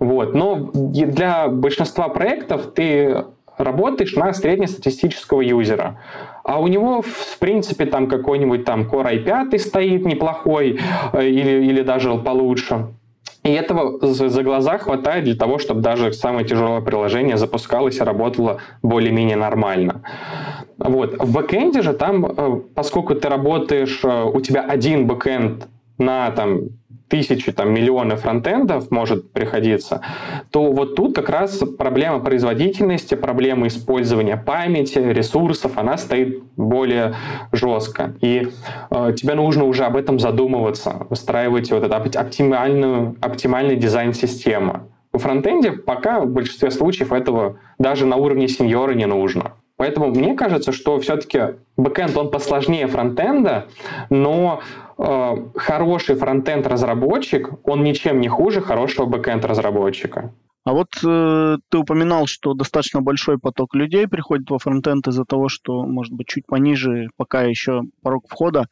Вот. Но для большинства проектов ты работаешь на среднестатистического юзера. А у него, в принципе, там какой-нибудь там Core i5 стоит неплохой э, или, или даже получше. И этого за глаза хватает для того, чтобы даже самое тяжелое приложение запускалось и работало более-менее нормально. Вот. В бэкэнде же там, э, поскольку ты работаешь, э, у тебя один бэкэнд на там тысячи, там, миллионы фронтендов может приходиться, то вот тут как раз проблема производительности, проблема использования памяти, ресурсов, она стоит более жестко. И э, тебе нужно уже об этом задумываться, выстраивать вот эту оптимальную, оптимальный дизайн системы. В фронтенде пока в большинстве случаев этого даже на уровне сеньора не нужно. Поэтому мне кажется, что все-таки бэкэнд, он посложнее фронтенда, но э, хороший фронтенд-разработчик, он ничем не хуже хорошего бэкэнд-разработчика. А вот э, ты упоминал, что достаточно большой поток людей приходит во фронтенд из-за того, что, может быть, чуть пониже пока еще порог входа.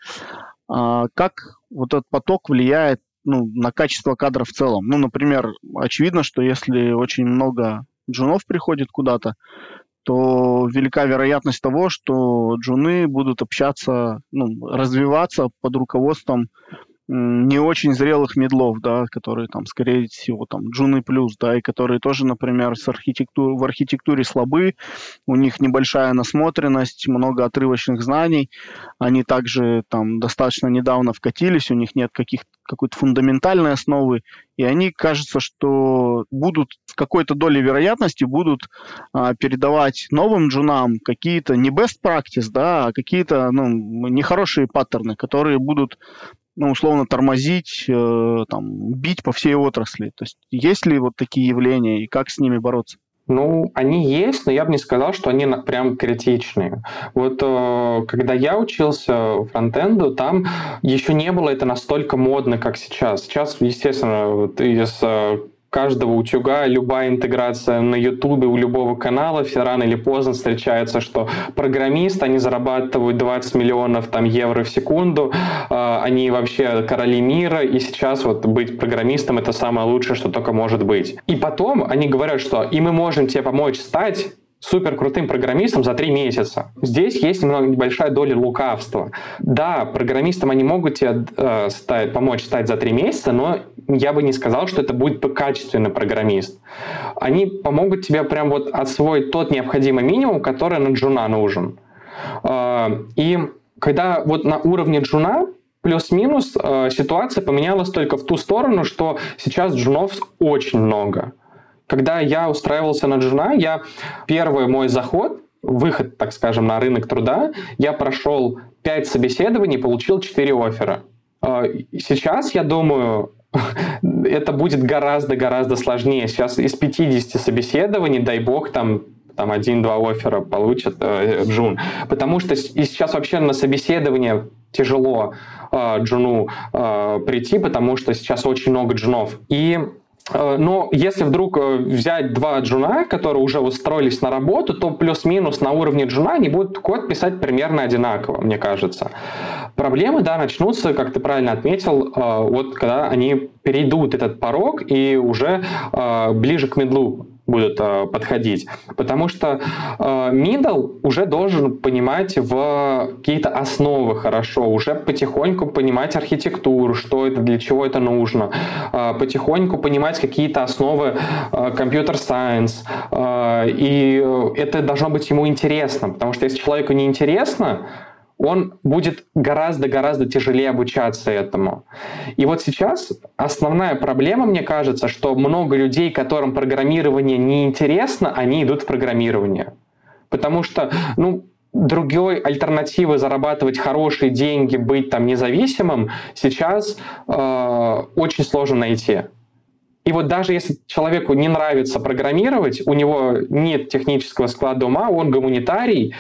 А как вот этот поток влияет ну, на качество кадров в целом. Ну, например, очевидно, что если очень много джунов приходит куда-то, то велика вероятность того, что джуны будут общаться, ну, развиваться под руководством не очень зрелых медлов, да, которые там, скорее всего, там, джуны плюс, да, и которые тоже, например, с архитектур... в архитектуре слабы, у них небольшая насмотренность, много отрывочных знаний, они также там достаточно недавно вкатились, у них нет каких какой-то фундаментальной основы, и они, кажется, что будут с какой-то долей вероятности будут а, передавать новым джунам какие-то не best practice, да, а какие-то ну, нехорошие паттерны, которые будут ну, условно, тормозить, э, там, бить по всей отрасли? То есть есть ли вот такие явления и как с ними бороться? Ну, они есть, но я бы не сказал, что они прям критичные. Вот э, когда я учился фронтенду, там еще не было это настолько модно, как сейчас. Сейчас, естественно, вот из э, каждого утюга, любая интеграция на Ютубе у любого канала, все рано или поздно встречается, что программист, они зарабатывают 20 миллионов там, евро в секунду, э, они вообще короли мира, и сейчас вот быть программистом это самое лучшее, что только может быть. И потом они говорят, что и мы можем тебе помочь стать супер крутым программистом за три месяца. Здесь есть немного небольшая доля лукавства. Да, программистам они могут тебе э, стать, помочь стать за три месяца, но я бы не сказал, что это будет качественный программист. Они помогут тебе прям вот освоить тот необходимый минимум, который на джуна нужен. Э, и когда вот на уровне джуна плюс-минус э, ситуация поменялась только в ту сторону, что сейчас джунов очень много. Когда я устраивался на джуна, я первый мой заход, выход, так скажем, на рынок труда, я прошел 5 собеседований, получил 4 оффера. А, сейчас, я думаю, это будет гораздо-гораздо сложнее. Сейчас из 50 собеседований, дай бог, там там один-два оффера получат э, Джун. Потому что и сейчас вообще на собеседование тяжело э, Джуну э, прийти, потому что сейчас очень много джунов. И но если вдруг э, взять два джуна, которые уже устроились на работу, то плюс-минус на уровне джуна они будут код писать примерно одинаково, мне кажется. Проблемы, да, начнутся, как ты правильно отметил, э, вот когда они перейдут этот порог и уже ближе к медлу будут э, подходить. Потому что э, middle уже должен понимать в какие-то основы хорошо, уже потихоньку понимать архитектуру, что это, для чего это нужно, э, потихоньку понимать какие-то основы компьютер-сайенс. Э, э, и это должно быть ему интересно, потому что если человеку не интересно, он будет гораздо-гораздо тяжелее обучаться этому. И вот сейчас основная проблема, мне кажется, что много людей, которым программирование не интересно, они идут в программирование. Потому что, ну, другой альтернативы зарабатывать хорошие деньги, быть там независимым, сейчас э, очень сложно найти. И вот даже если человеку не нравится программировать, у него нет технического склада ума, он гуманитарий,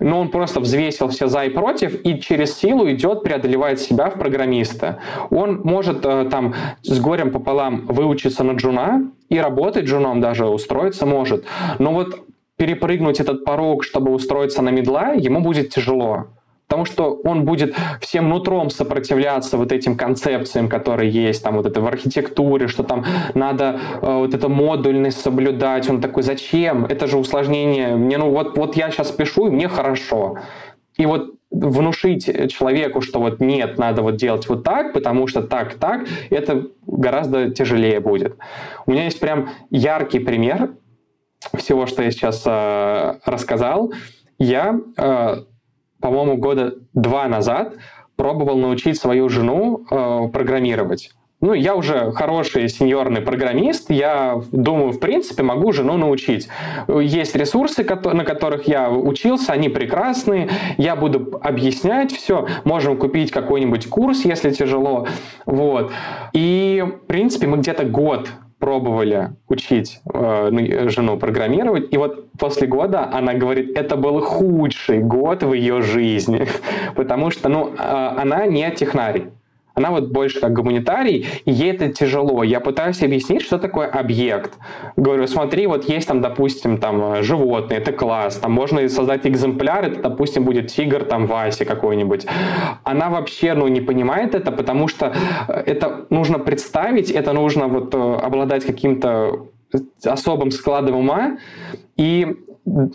но он просто взвесил все за и против и через силу идет, преодолевает себя в программиста. Он может э, там с горем пополам выучиться на джуна и работать джуном даже, устроиться может. Но вот перепрыгнуть этот порог, чтобы устроиться на медла, ему будет тяжело. Потому что он будет всем нутром сопротивляться вот этим концепциям, которые есть там вот это в архитектуре, что там надо э, вот эту модульность соблюдать. Он такой, зачем? Это же усложнение. Мне ну вот, вот я сейчас пишу, и мне хорошо. И вот внушить человеку, что вот нет, надо вот делать вот так, потому что так, так, это гораздо тяжелее будет. У меня есть прям яркий пример всего, что я сейчас э, рассказал. Я э, по-моему, года два назад пробовал научить свою жену э, программировать. Ну, я уже хороший сеньорный программист, я думаю, в принципе, могу жену научить. Есть ресурсы, на которых я учился, они прекрасные, я буду объяснять все, можем купить какой-нибудь курс, если тяжело, вот. И, в принципе, мы где-то год пробовали учить э, ну, жену программировать, и вот после года она говорит, это был худший год в ее жизни, потому что, ну, э, она не технарий. Она вот больше как гуманитарий, и ей это тяжело. Я пытаюсь объяснить, что такое объект. Говорю, смотри, вот есть там, допустим, там животные, это класс, там можно создать экземпляр, это, допустим, будет тигр там Васи какой-нибудь. Она вообще, ну, не понимает это, потому что это нужно представить, это нужно вот э, обладать каким-то особым складом ума, и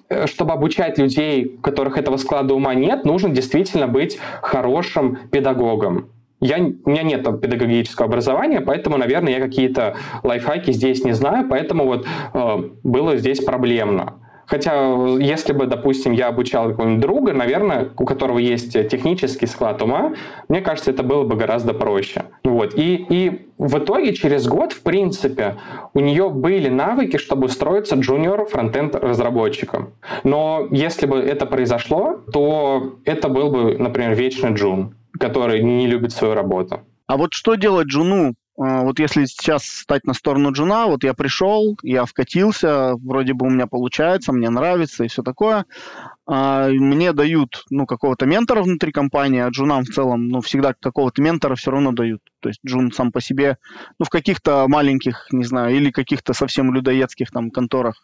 Э, чтобы обучать людей, у которых этого склада ума нет, нужно действительно быть хорошим педагогом. Я, у меня нет педагогического образования, поэтому, наверное, я какие-то лайфхаки здесь не знаю, поэтому вот э, было здесь проблемно. Хотя, если бы, допустим, я обучал какого-нибудь друга, наверное, у которого есть технический склад ума, мне кажется, это было бы гораздо проще. Вот. И, и в итоге через год, в принципе, у нее были навыки, чтобы устроиться джуниор фронтенд разработчиком. Но если бы это произошло, то это был бы, например, вечный джун, который не любит свою работу. А вот что делать джуну вот если сейчас стать на сторону Джуна, вот я пришел, я вкатился, вроде бы у меня получается, мне нравится и все такое, а, мне дают, ну, какого-то ментора внутри компании, а джунам в целом, ну, всегда какого-то ментора все равно дают. То есть джун сам по себе, ну, в каких-то маленьких, не знаю, или каких-то совсем людоедских там конторах,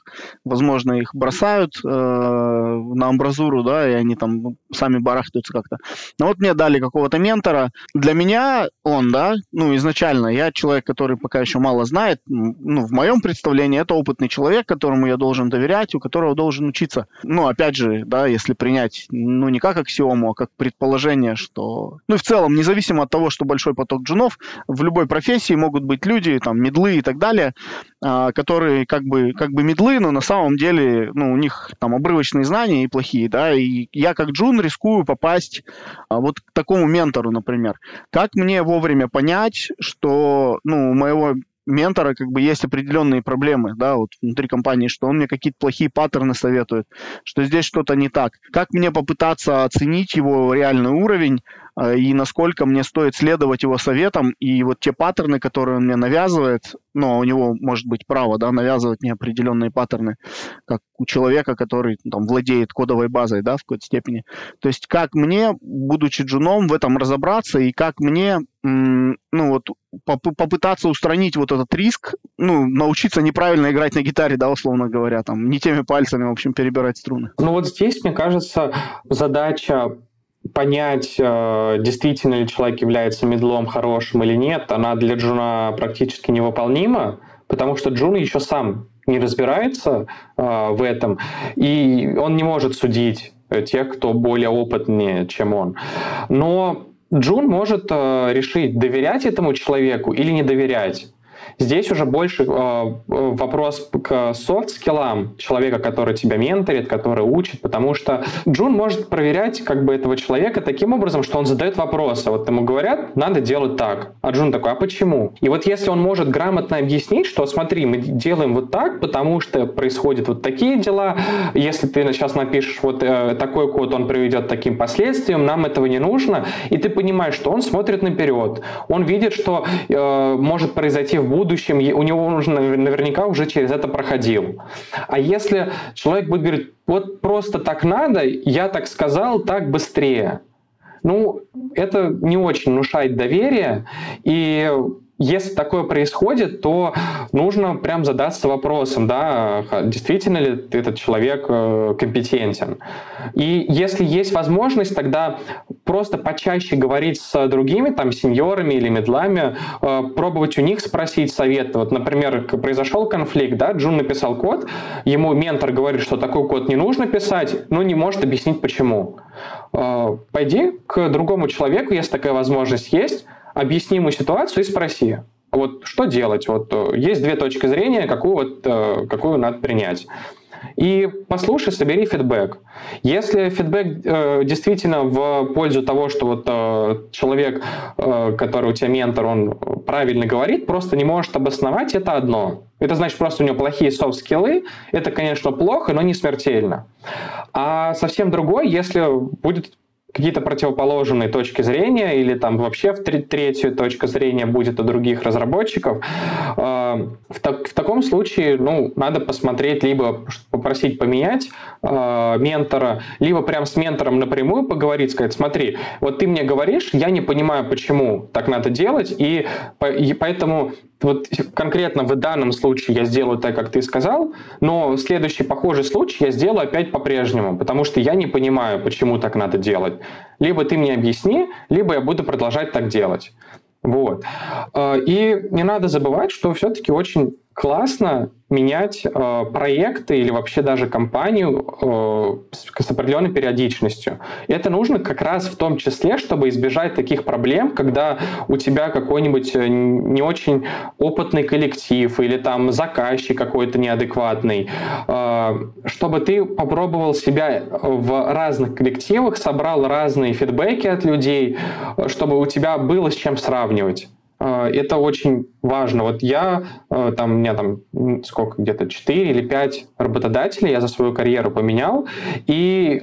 возможно, их бросают э, на амбразуру, да, и они там сами барахтаются как-то. Но вот мне дали какого-то ментора. Для меня он, да, ну, изначально, я человек, который пока еще мало знает, ну, в моем представлении это опытный человек, которому я должен доверять, у которого должен учиться. Ну, опять же, да, если принять, ну, не как аксиому, а как предположение, что... Ну, и в целом, независимо от того, что большой поток джунов, в любой профессии могут быть люди, там, медлы и так далее, а, которые как бы, как бы медлы, но на самом деле, ну, у них там обрывочные знания и плохие, да, и я как джун рискую попасть а, вот к такому ментору, например. Как мне вовремя понять, что, ну, у моего ментора как бы есть определенные проблемы, да, вот внутри компании, что он мне какие-то плохие паттерны советует, что здесь что-то не так. Как мне попытаться оценить его реальный уровень и насколько мне стоит следовать его советам, и вот те паттерны, которые он мне навязывает, а у него может быть право, да, навязывать мне определенные паттерны, как у человека, который там владеет кодовой базой, да, в какой-то степени. То есть как мне, будучи джуном, в этом разобраться, и как мне, ну, вот, поп- попытаться устранить вот этот риск, ну, научиться неправильно играть на гитаре, да, условно говоря, там, не теми пальцами, в общем, перебирать струны. Ну, вот здесь, мне кажется, задача понять, э, действительно ли человек является мидлом хорошим или нет, она для Джуна практически невыполнима, потому что Джун еще сам не разбирается э, в этом, и он не может судить тех, кто более опытнее, чем он. Но Джун может э, решить, доверять этому человеку или не доверять. Здесь уже больше э, вопрос к софт-скиллам человека, который тебя менторит, который учит, потому что Джун может проверять как бы этого человека таким образом, что он задает вопросы. Вот ему говорят, надо делать так. А Джун такой, а почему? И вот если он может грамотно объяснить, что смотри, мы делаем вот так, потому что происходят вот такие дела, если ты сейчас напишешь вот э, такой код, он приведет к таким последствиям, нам этого не нужно, и ты понимаешь, что он смотрит наперед, он видит, что э, может произойти в будущем, будущем у него нужно наверняка уже через это проходил. А если человек будет говорить, вот просто так надо, я так сказал, так быстрее. Ну, это не очень внушает доверие, и если такое происходит, то нужно прям задаться вопросом, да, действительно ли этот человек э, компетентен. И если есть возможность, тогда просто почаще говорить с другими, там, сеньорами или медлами, э, пробовать у них спросить совет. Вот, например, произошел конфликт, да, Джун написал код, ему ментор говорит, что такой код не нужно писать, но не может объяснить почему. Э, пойди к другому человеку, если такая возможность есть, объясни ему ситуацию и спроси, вот что делать? Вот э, есть две точки зрения, какую, вот, э, какую надо принять. И послушай, собери фидбэк. Если фидбэк э, действительно в пользу того, что вот э, человек, э, который у тебя ментор, он правильно говорит, просто не может обосновать, это одно. Это значит просто у него плохие софт-скиллы. Это, конечно, плохо, но не смертельно. А совсем другой, если будет какие-то противоположные точки зрения или там вообще в третью точку зрения будет у других разработчиков. Э, в, так, в таком случае ну, надо посмотреть, либо попросить поменять э, ментора, либо прям с ментором напрямую поговорить, сказать, смотри, вот ты мне говоришь, я не понимаю, почему так надо делать, и, и поэтому вот конкретно в данном случае я сделаю так, как ты сказал, но следующий похожий случай я сделаю опять по-прежнему, потому что я не понимаю, почему так надо делать. Либо ты мне объясни, либо я буду продолжать так делать. Вот. Э, и не надо забывать, что все-таки очень классно менять э, проекты или вообще даже компанию э, с, с определенной периодичностью. И это нужно как раз в том числе, чтобы избежать таких проблем, когда у тебя какой-нибудь э, не очень опытный коллектив или там заказчик какой-то неадекватный, э, чтобы ты попробовал себя в разных коллективах, собрал разные фидбэки от людей, э, чтобы у тебя было с чем сравнивать. Э, это очень важно. Вот я, э, там, у меня там сколько, где-то 4 или 5 работодателей я за свою карьеру поменял, и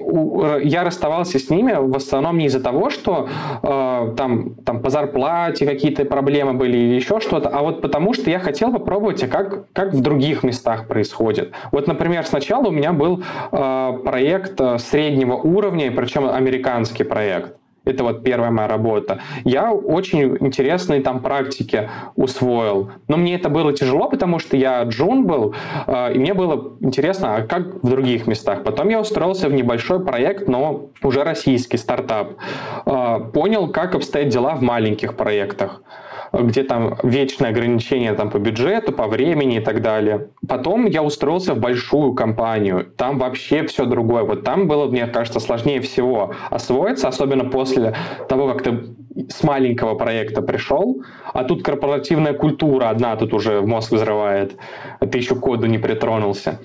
я расставался с ними в основном не из-за того, что э, там, там по зарплате какие-то проблемы были или еще что-то, а вот потому что я хотел попробовать, а как, как в других местах происходит. Вот, например, сначала у меня был проект среднего уровня, причем американский проект. Это вот первая моя работа. Я очень интересные там практики усвоил. Но мне это было тяжело, потому что я джун был, э, и мне было интересно, а как в других местах. Потом я устроился в небольшой проект, но уже российский стартап. Э, понял, как обстоят дела в маленьких проектах где там вечное ограничение там, по бюджету, по времени и так далее. Потом я устроился в большую компанию. Там вообще все другое. Вот там было, мне кажется, сложнее всего освоиться, особенно после того, как ты с маленького проекта пришел, а тут корпоративная культура одна тут уже в мозг взрывает, ты еще к коду не притронулся.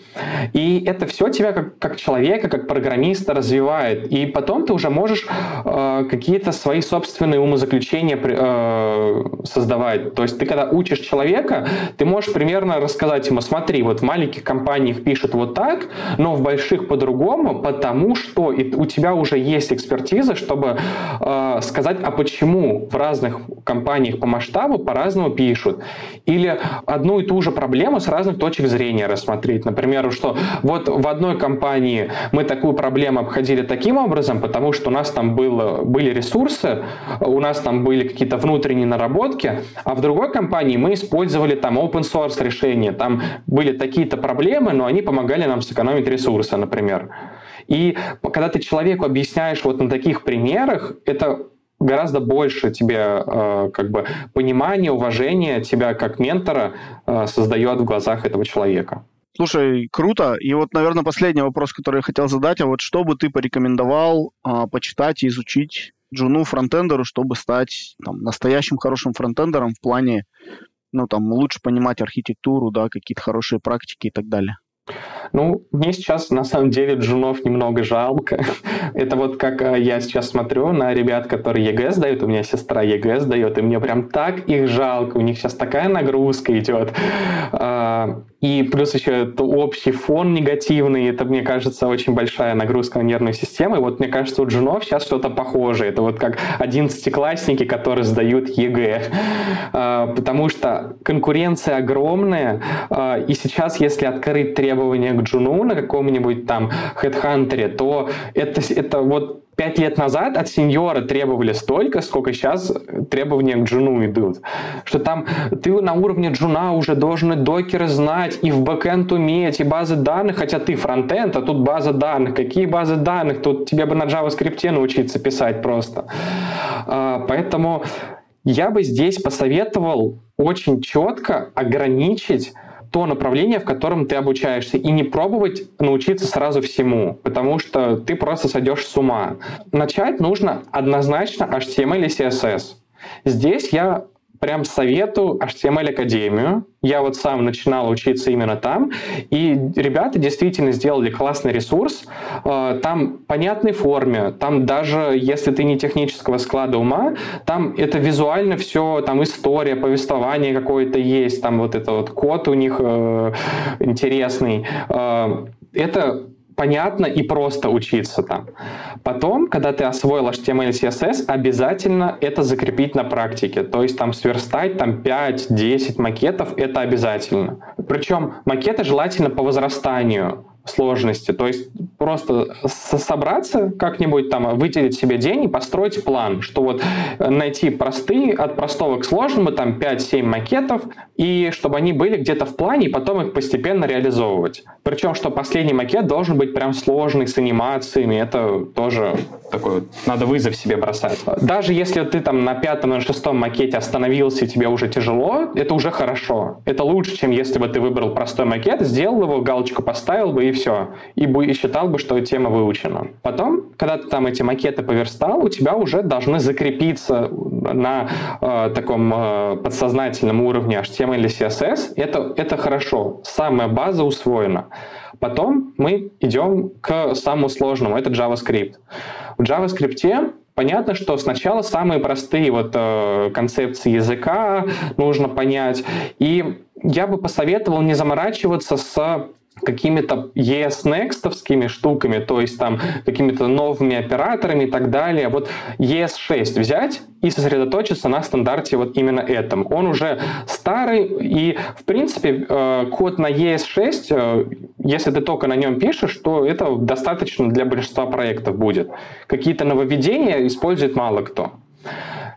И это все тебя как, как человека, как программиста развивает. И потом ты уже можешь э, какие-то свои собственные умозаключения э, создавать. То есть ты когда учишь человека, ты можешь примерно рассказать ему, смотри, вот в маленьких компаниях пишут вот так, но в больших по-другому, потому что и у тебя уже есть экспертиза, чтобы э, сказать, а почему в разных компаниях по масштабу по-разному пишут. Или одну и ту же проблему с разных точек зрения рассмотреть. Например, что вот в одной компании мы такую проблему обходили таким образом, потому что у нас там было, были ресурсы, у нас там были какие-то внутренние наработки, а в другой компании мы использовали там open source решения, там были такие-то проблемы, но они помогали нам сэкономить ресурсы, например. И когда ты человеку объясняешь вот на таких примерах, это гораздо больше тебе э, как бы понимания, уважения тебя как ментора э, создает в глазах этого человека. Слушай, круто. И вот, наверное, последний вопрос, который я хотел задать, а вот что бы ты порекомендовал э, почитать и изучить джуну фронтендеру, чтобы стать там, настоящим хорошим фронтендером в плане, ну, там, лучше понимать архитектуру, да, какие-то хорошие практики и так далее? Ну, мне сейчас на самом деле джунов немного жалко. Это вот как э, я сейчас смотрю на ребят, которые ЕГЭ сдают, у меня сестра ЕГЭ сдает, и мне прям так их жалко, у них сейчас такая нагрузка идет. А, и плюс еще это общий фон негативный, это, мне кажется, очень большая нагрузка на нервную систему. И вот, мне кажется, у джунов сейчас что-то похожее. Это вот как одиннадцатиклассники, которые сдают ЕГЭ. А, потому что конкуренция огромная, а, и сейчас, если открыть требования к джуну на каком-нибудь там HeadHunter, то это, это вот пять лет назад от сеньора требовали столько, сколько сейчас требования к джуну идут. Что там ты на уровне джуна уже должен докеры знать, и в бэкэнд уметь, и базы данных, хотя ты фронтенд, а тут база данных. Какие базы данных? Тут тебе бы на JavaScript научиться писать просто. А, поэтому я бы здесь посоветовал очень четко ограничить то направление, в котором ты обучаешься, и не пробовать научиться сразу всему, потому что ты просто сойдешь с ума. Начать нужно однозначно HTML и CSS. Здесь я прям советую HTML Академию. Я вот сам начинал учиться именно там, и ребята действительно сделали классный ресурс. Э, там понятной форме, там даже если ты не технического склада ума, там это визуально все, там история, повествование какое-то есть, там вот это вот код у них э, интересный. Э, это понятно и просто учиться там. Потом, когда ты освоил HTML и CSS, обязательно это закрепить на практике. То есть там сверстать там 5-10 макетов, это обязательно. Причем макеты желательно по возрастанию сложности. То есть просто собраться как-нибудь там, выделить себе день и построить план, что вот найти простые, от простого к сложному, там 5-7 макетов, и чтобы они были где-то в плане, и потом их постепенно реализовывать. Причем, что последний макет должен быть прям сложный, с анимациями, это тоже такой, надо вызов себе бросать. Даже если ты там на пятом, на шестом макете остановился, и тебе уже тяжело, это уже хорошо. Это лучше, чем если бы ты выбрал простой макет, сделал его, галочку поставил бы, и все. И, бы, и считал бы, что тема выучена. Потом, когда ты там эти макеты поверстал, у тебя уже должны закрепиться на э, таком э, подсознательном уровне HTML или CSS. Это, это хорошо. Самая база усвоена. Потом мы идем к самому сложному, это JavaScript. В JavaScript Понятно, что сначала самые простые вот э, концепции языка нужно понять. И я бы посоветовал не заморачиваться с какими-то ES-Next штуками, то есть там какими-то новыми операторами и так далее. Вот ES6 взять и сосредоточиться на стандарте вот именно этом. Он уже старый, и, в принципе, э, код на ES6, э, если ты только на нем пишешь, то это достаточно для большинства проектов будет. Какие-то нововведения использует мало кто.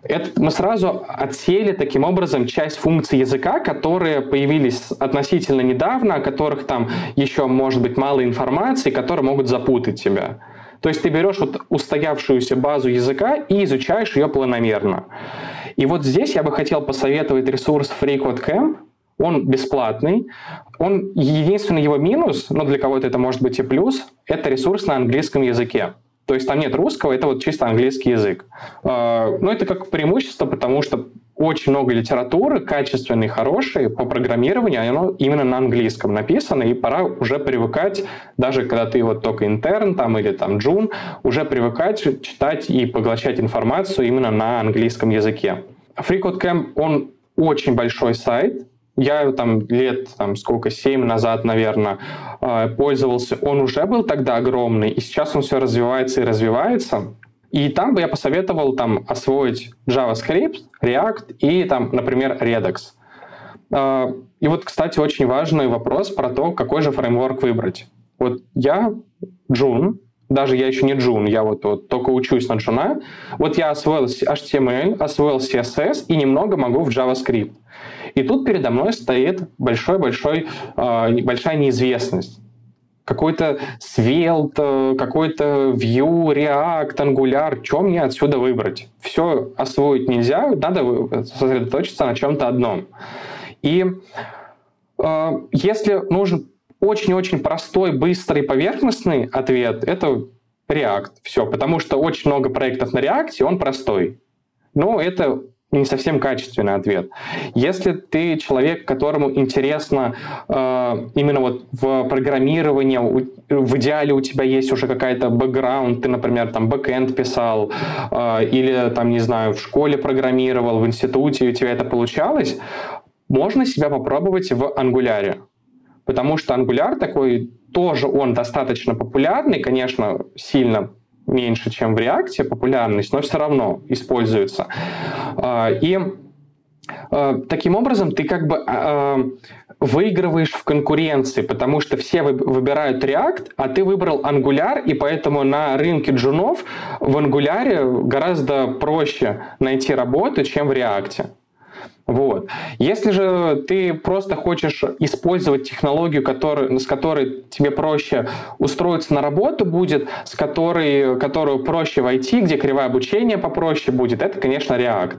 Это мы сразу отсеяли таким образом часть функций языка, которые появились относительно недавно, о которых там еще может быть мало информации, которые могут запутать тебя. То есть ты берешь вот устоявшуюся базу языка и изучаешь ее планомерно. И вот здесь я бы хотел посоветовать ресурс FreeCodeCamp. Он бесплатный. Он, единственный его минус, но для кого-то это может быть и плюс, это ресурс на английском языке. То есть там нет русского, это вот чисто английский язык. А, но это как преимущество, потому что очень много литературы, качественной, хорошей, по программированию, оно именно на английском написано, и пора уже привыкать, даже когда ты вот только интерн там или там джун, уже привыкать читать и поглощать информацию именно на английском языке. FreeCodeCamp, он очень большой сайт, я там лет, там, сколько, семь назад, наверное, а, пользовался. Он уже был тогда огромный, и сейчас он все развивается и развивается. И там бы я посоветовал там освоить JavaScript, React и там, например, Redux. А, и вот, кстати, очень важный вопрос про то, какой же фреймворк выбрать. Вот я Джун, даже я еще не джун, я вот, вот только учусь на джуна. Вот я освоил HTML, освоил CSS и немного могу в JavaScript. И тут передо мной стоит большой-большой, э, большая неизвестность какой-то Svelte, какой-то Vue, React, Angular, что мне отсюда выбрать? Все освоить нельзя, надо сосредоточиться на чем-то одном. И э, если нужен очень-очень простой, быстрый, поверхностный ответ, это React. Все, потому что очень много проектов на React, он простой. Но это не совсем качественный ответ. Если ты человек, которому интересно э, именно вот в программировании, в идеале у тебя есть уже какая-то бэкграунд, ты, например, там бэкэнд писал, э, или там, не знаю, в школе программировал, в институте у тебя это получалось, можно себя попробовать в ангуляре. Потому что ангуляр такой, тоже он достаточно популярный, конечно, сильно меньше, чем в React популярность, но все равно используется. А, и а, таким образом ты как бы а, выигрываешь в конкуренции, потому что все выбирают React, а ты выбрал Angular, и поэтому на рынке джунов в Angular гораздо проще найти работу, чем в React. Вот. Если же ты просто хочешь использовать технологию, который, с которой тебе проще устроиться на работу будет, с которой, которую проще войти, где кривое обучение попроще будет, это, конечно, React.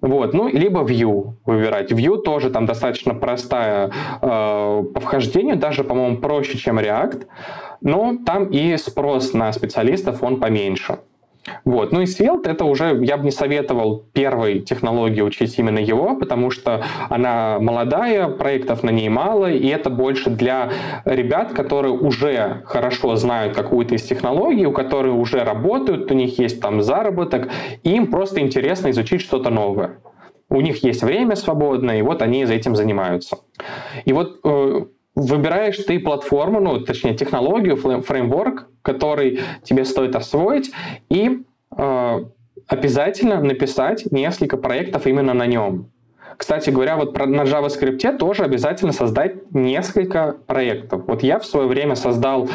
Вот. Ну, либо Vue выбирать. Vue тоже там достаточно простая э, по вхождению, даже, по-моему, проще, чем React, но там и спрос на специалистов, он поменьше. Вот. Ну и Svelte это уже, я бы не советовал первой технологии учить именно его, потому что она молодая, проектов на ней мало, и это больше для ребят, которые уже хорошо знают какую-то из технологий, у которых уже работают, у них есть там заработок, и им просто интересно изучить что-то новое. У них есть время свободное, и вот они за этим занимаются. И вот э, выбираешь ты платформу, ну, точнее, технологию, фреймворк, который тебе стоит освоить, и э, обязательно написать несколько проектов именно на нем. Кстати говоря, вот на JavaScript тоже обязательно создать несколько проектов. Вот я в свое время создал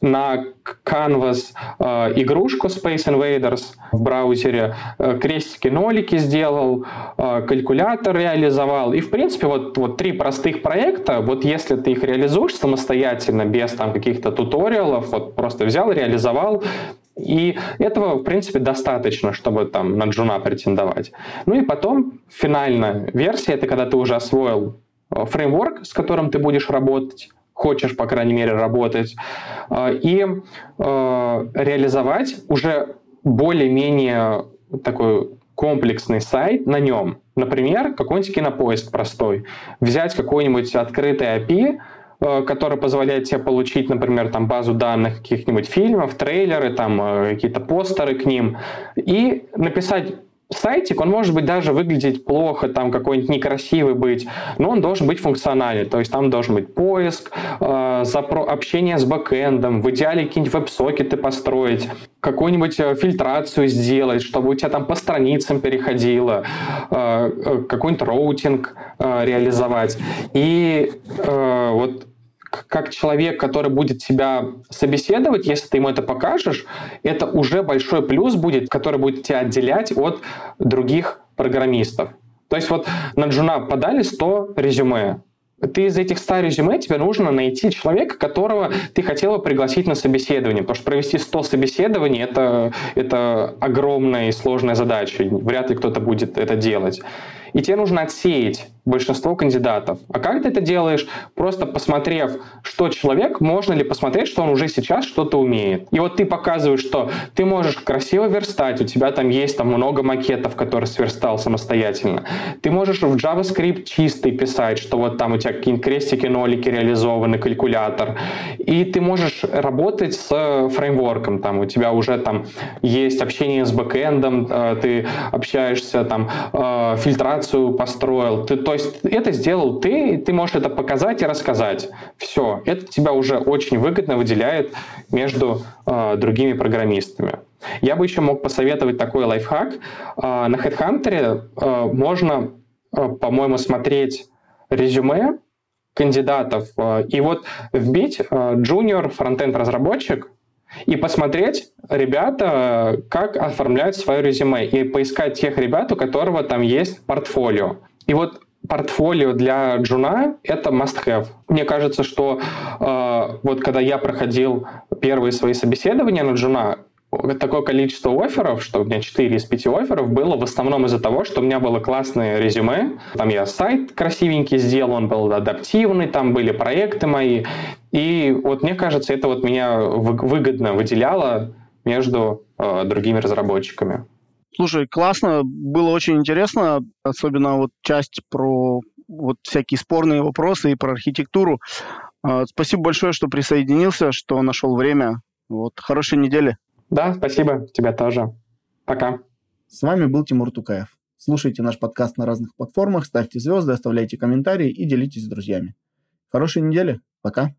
на Canvas э, игрушку Space Invaders в браузере, э, крестики-нолики сделал, э, калькулятор реализовал. И, в принципе, вот, вот три простых проекта, вот если ты их реализуешь самостоятельно, без там каких-то туториалов, вот просто взял, реализовал, и этого, в принципе, достаточно, чтобы там на джуна претендовать. Ну и потом финальная версия, это когда ты уже освоил э, фреймворк, с которым ты будешь работать, хочешь, по крайней мере, работать, э, и э, реализовать уже более-менее такой комплексный сайт на нем. Например, какой-нибудь кинопоиск простой. Взять какой-нибудь открытый API, Э, который позволяет тебе получить, например, там базу данных каких-нибудь фильмов, трейлеры, там какие-то постеры к ним, и написать сайтик, он может быть даже выглядеть плохо, там какой-нибудь некрасивый быть, но он должен быть функциональный, то есть там должен быть поиск, э, запро- общение с бэкэндом, в идеале какие-нибудь веб-сокеты построить, какую-нибудь э, фильтрацию сделать, чтобы у тебя там по страницам переходило, э, э какой-нибудь роутинг э, реализовать. И э, вот как человек, который будет тебя собеседовать, если ты ему это покажешь, это уже большой плюс будет, который будет тебя отделять от других программистов. То есть вот на Джуна подали 100 резюме. Ты из этих 100 резюме тебе нужно найти человека, которого ты хотела пригласить на собеседование. Потому что провести 100 собеседований это, это огромная и сложная задача. Вряд ли кто-то будет это делать. И тебе нужно отсеять большинство кандидатов. А как ты это делаешь? Просто посмотрев, что человек, можно ли посмотреть, что он уже сейчас что-то умеет. И вот ты показываешь, что ты можешь красиво верстать, у тебя там есть там много макетов, которые сверстал самостоятельно. Ты можешь в JavaScript чистый писать, что вот там у тебя какие-нибудь крестики, нолики реализованы, калькулятор. И ты можешь работать с фреймворком, там у тебя уже там есть общение с бэкэндом, э, ты общаешься там, э, фильтрацию построил, ты, то есть это сделал ты, и ты можешь это показать и рассказать. Все, это тебя уже очень выгодно выделяет между э, другими программистами. Я бы еще мог посоветовать такой лайфхак. Э, на HeadHunter э, можно, э, по-моему, смотреть резюме кандидатов э, и вот вбить э, junior фронтенд разработчик и посмотреть ребята, как оформляют свое резюме, и поискать тех ребят, у которого там есть портфолио. И вот портфолио для джуна — это must-have. Мне кажется, что э, вот когда я проходил первые свои собеседования на джуна, такое количество офферов, что у меня 4 из 5 офферов было в основном из-за того, что у меня было классное резюме. Там я сайт красивенький сделал, он был адаптивный, там были проекты мои. И вот мне кажется, это вот меня выгодно выделяло между э, другими разработчиками. Слушай, классно, было очень интересно, особенно вот часть про вот всякие спорные вопросы и про архитектуру. А, спасибо большое, что присоединился, что нашел время. Вот, хорошей недели. Да, спасибо, тебя тоже. Пока. С вами был Тимур Тукаев. Слушайте наш подкаст на разных платформах, ставьте звезды, оставляйте комментарии и делитесь с друзьями. Хорошей недели. Пока.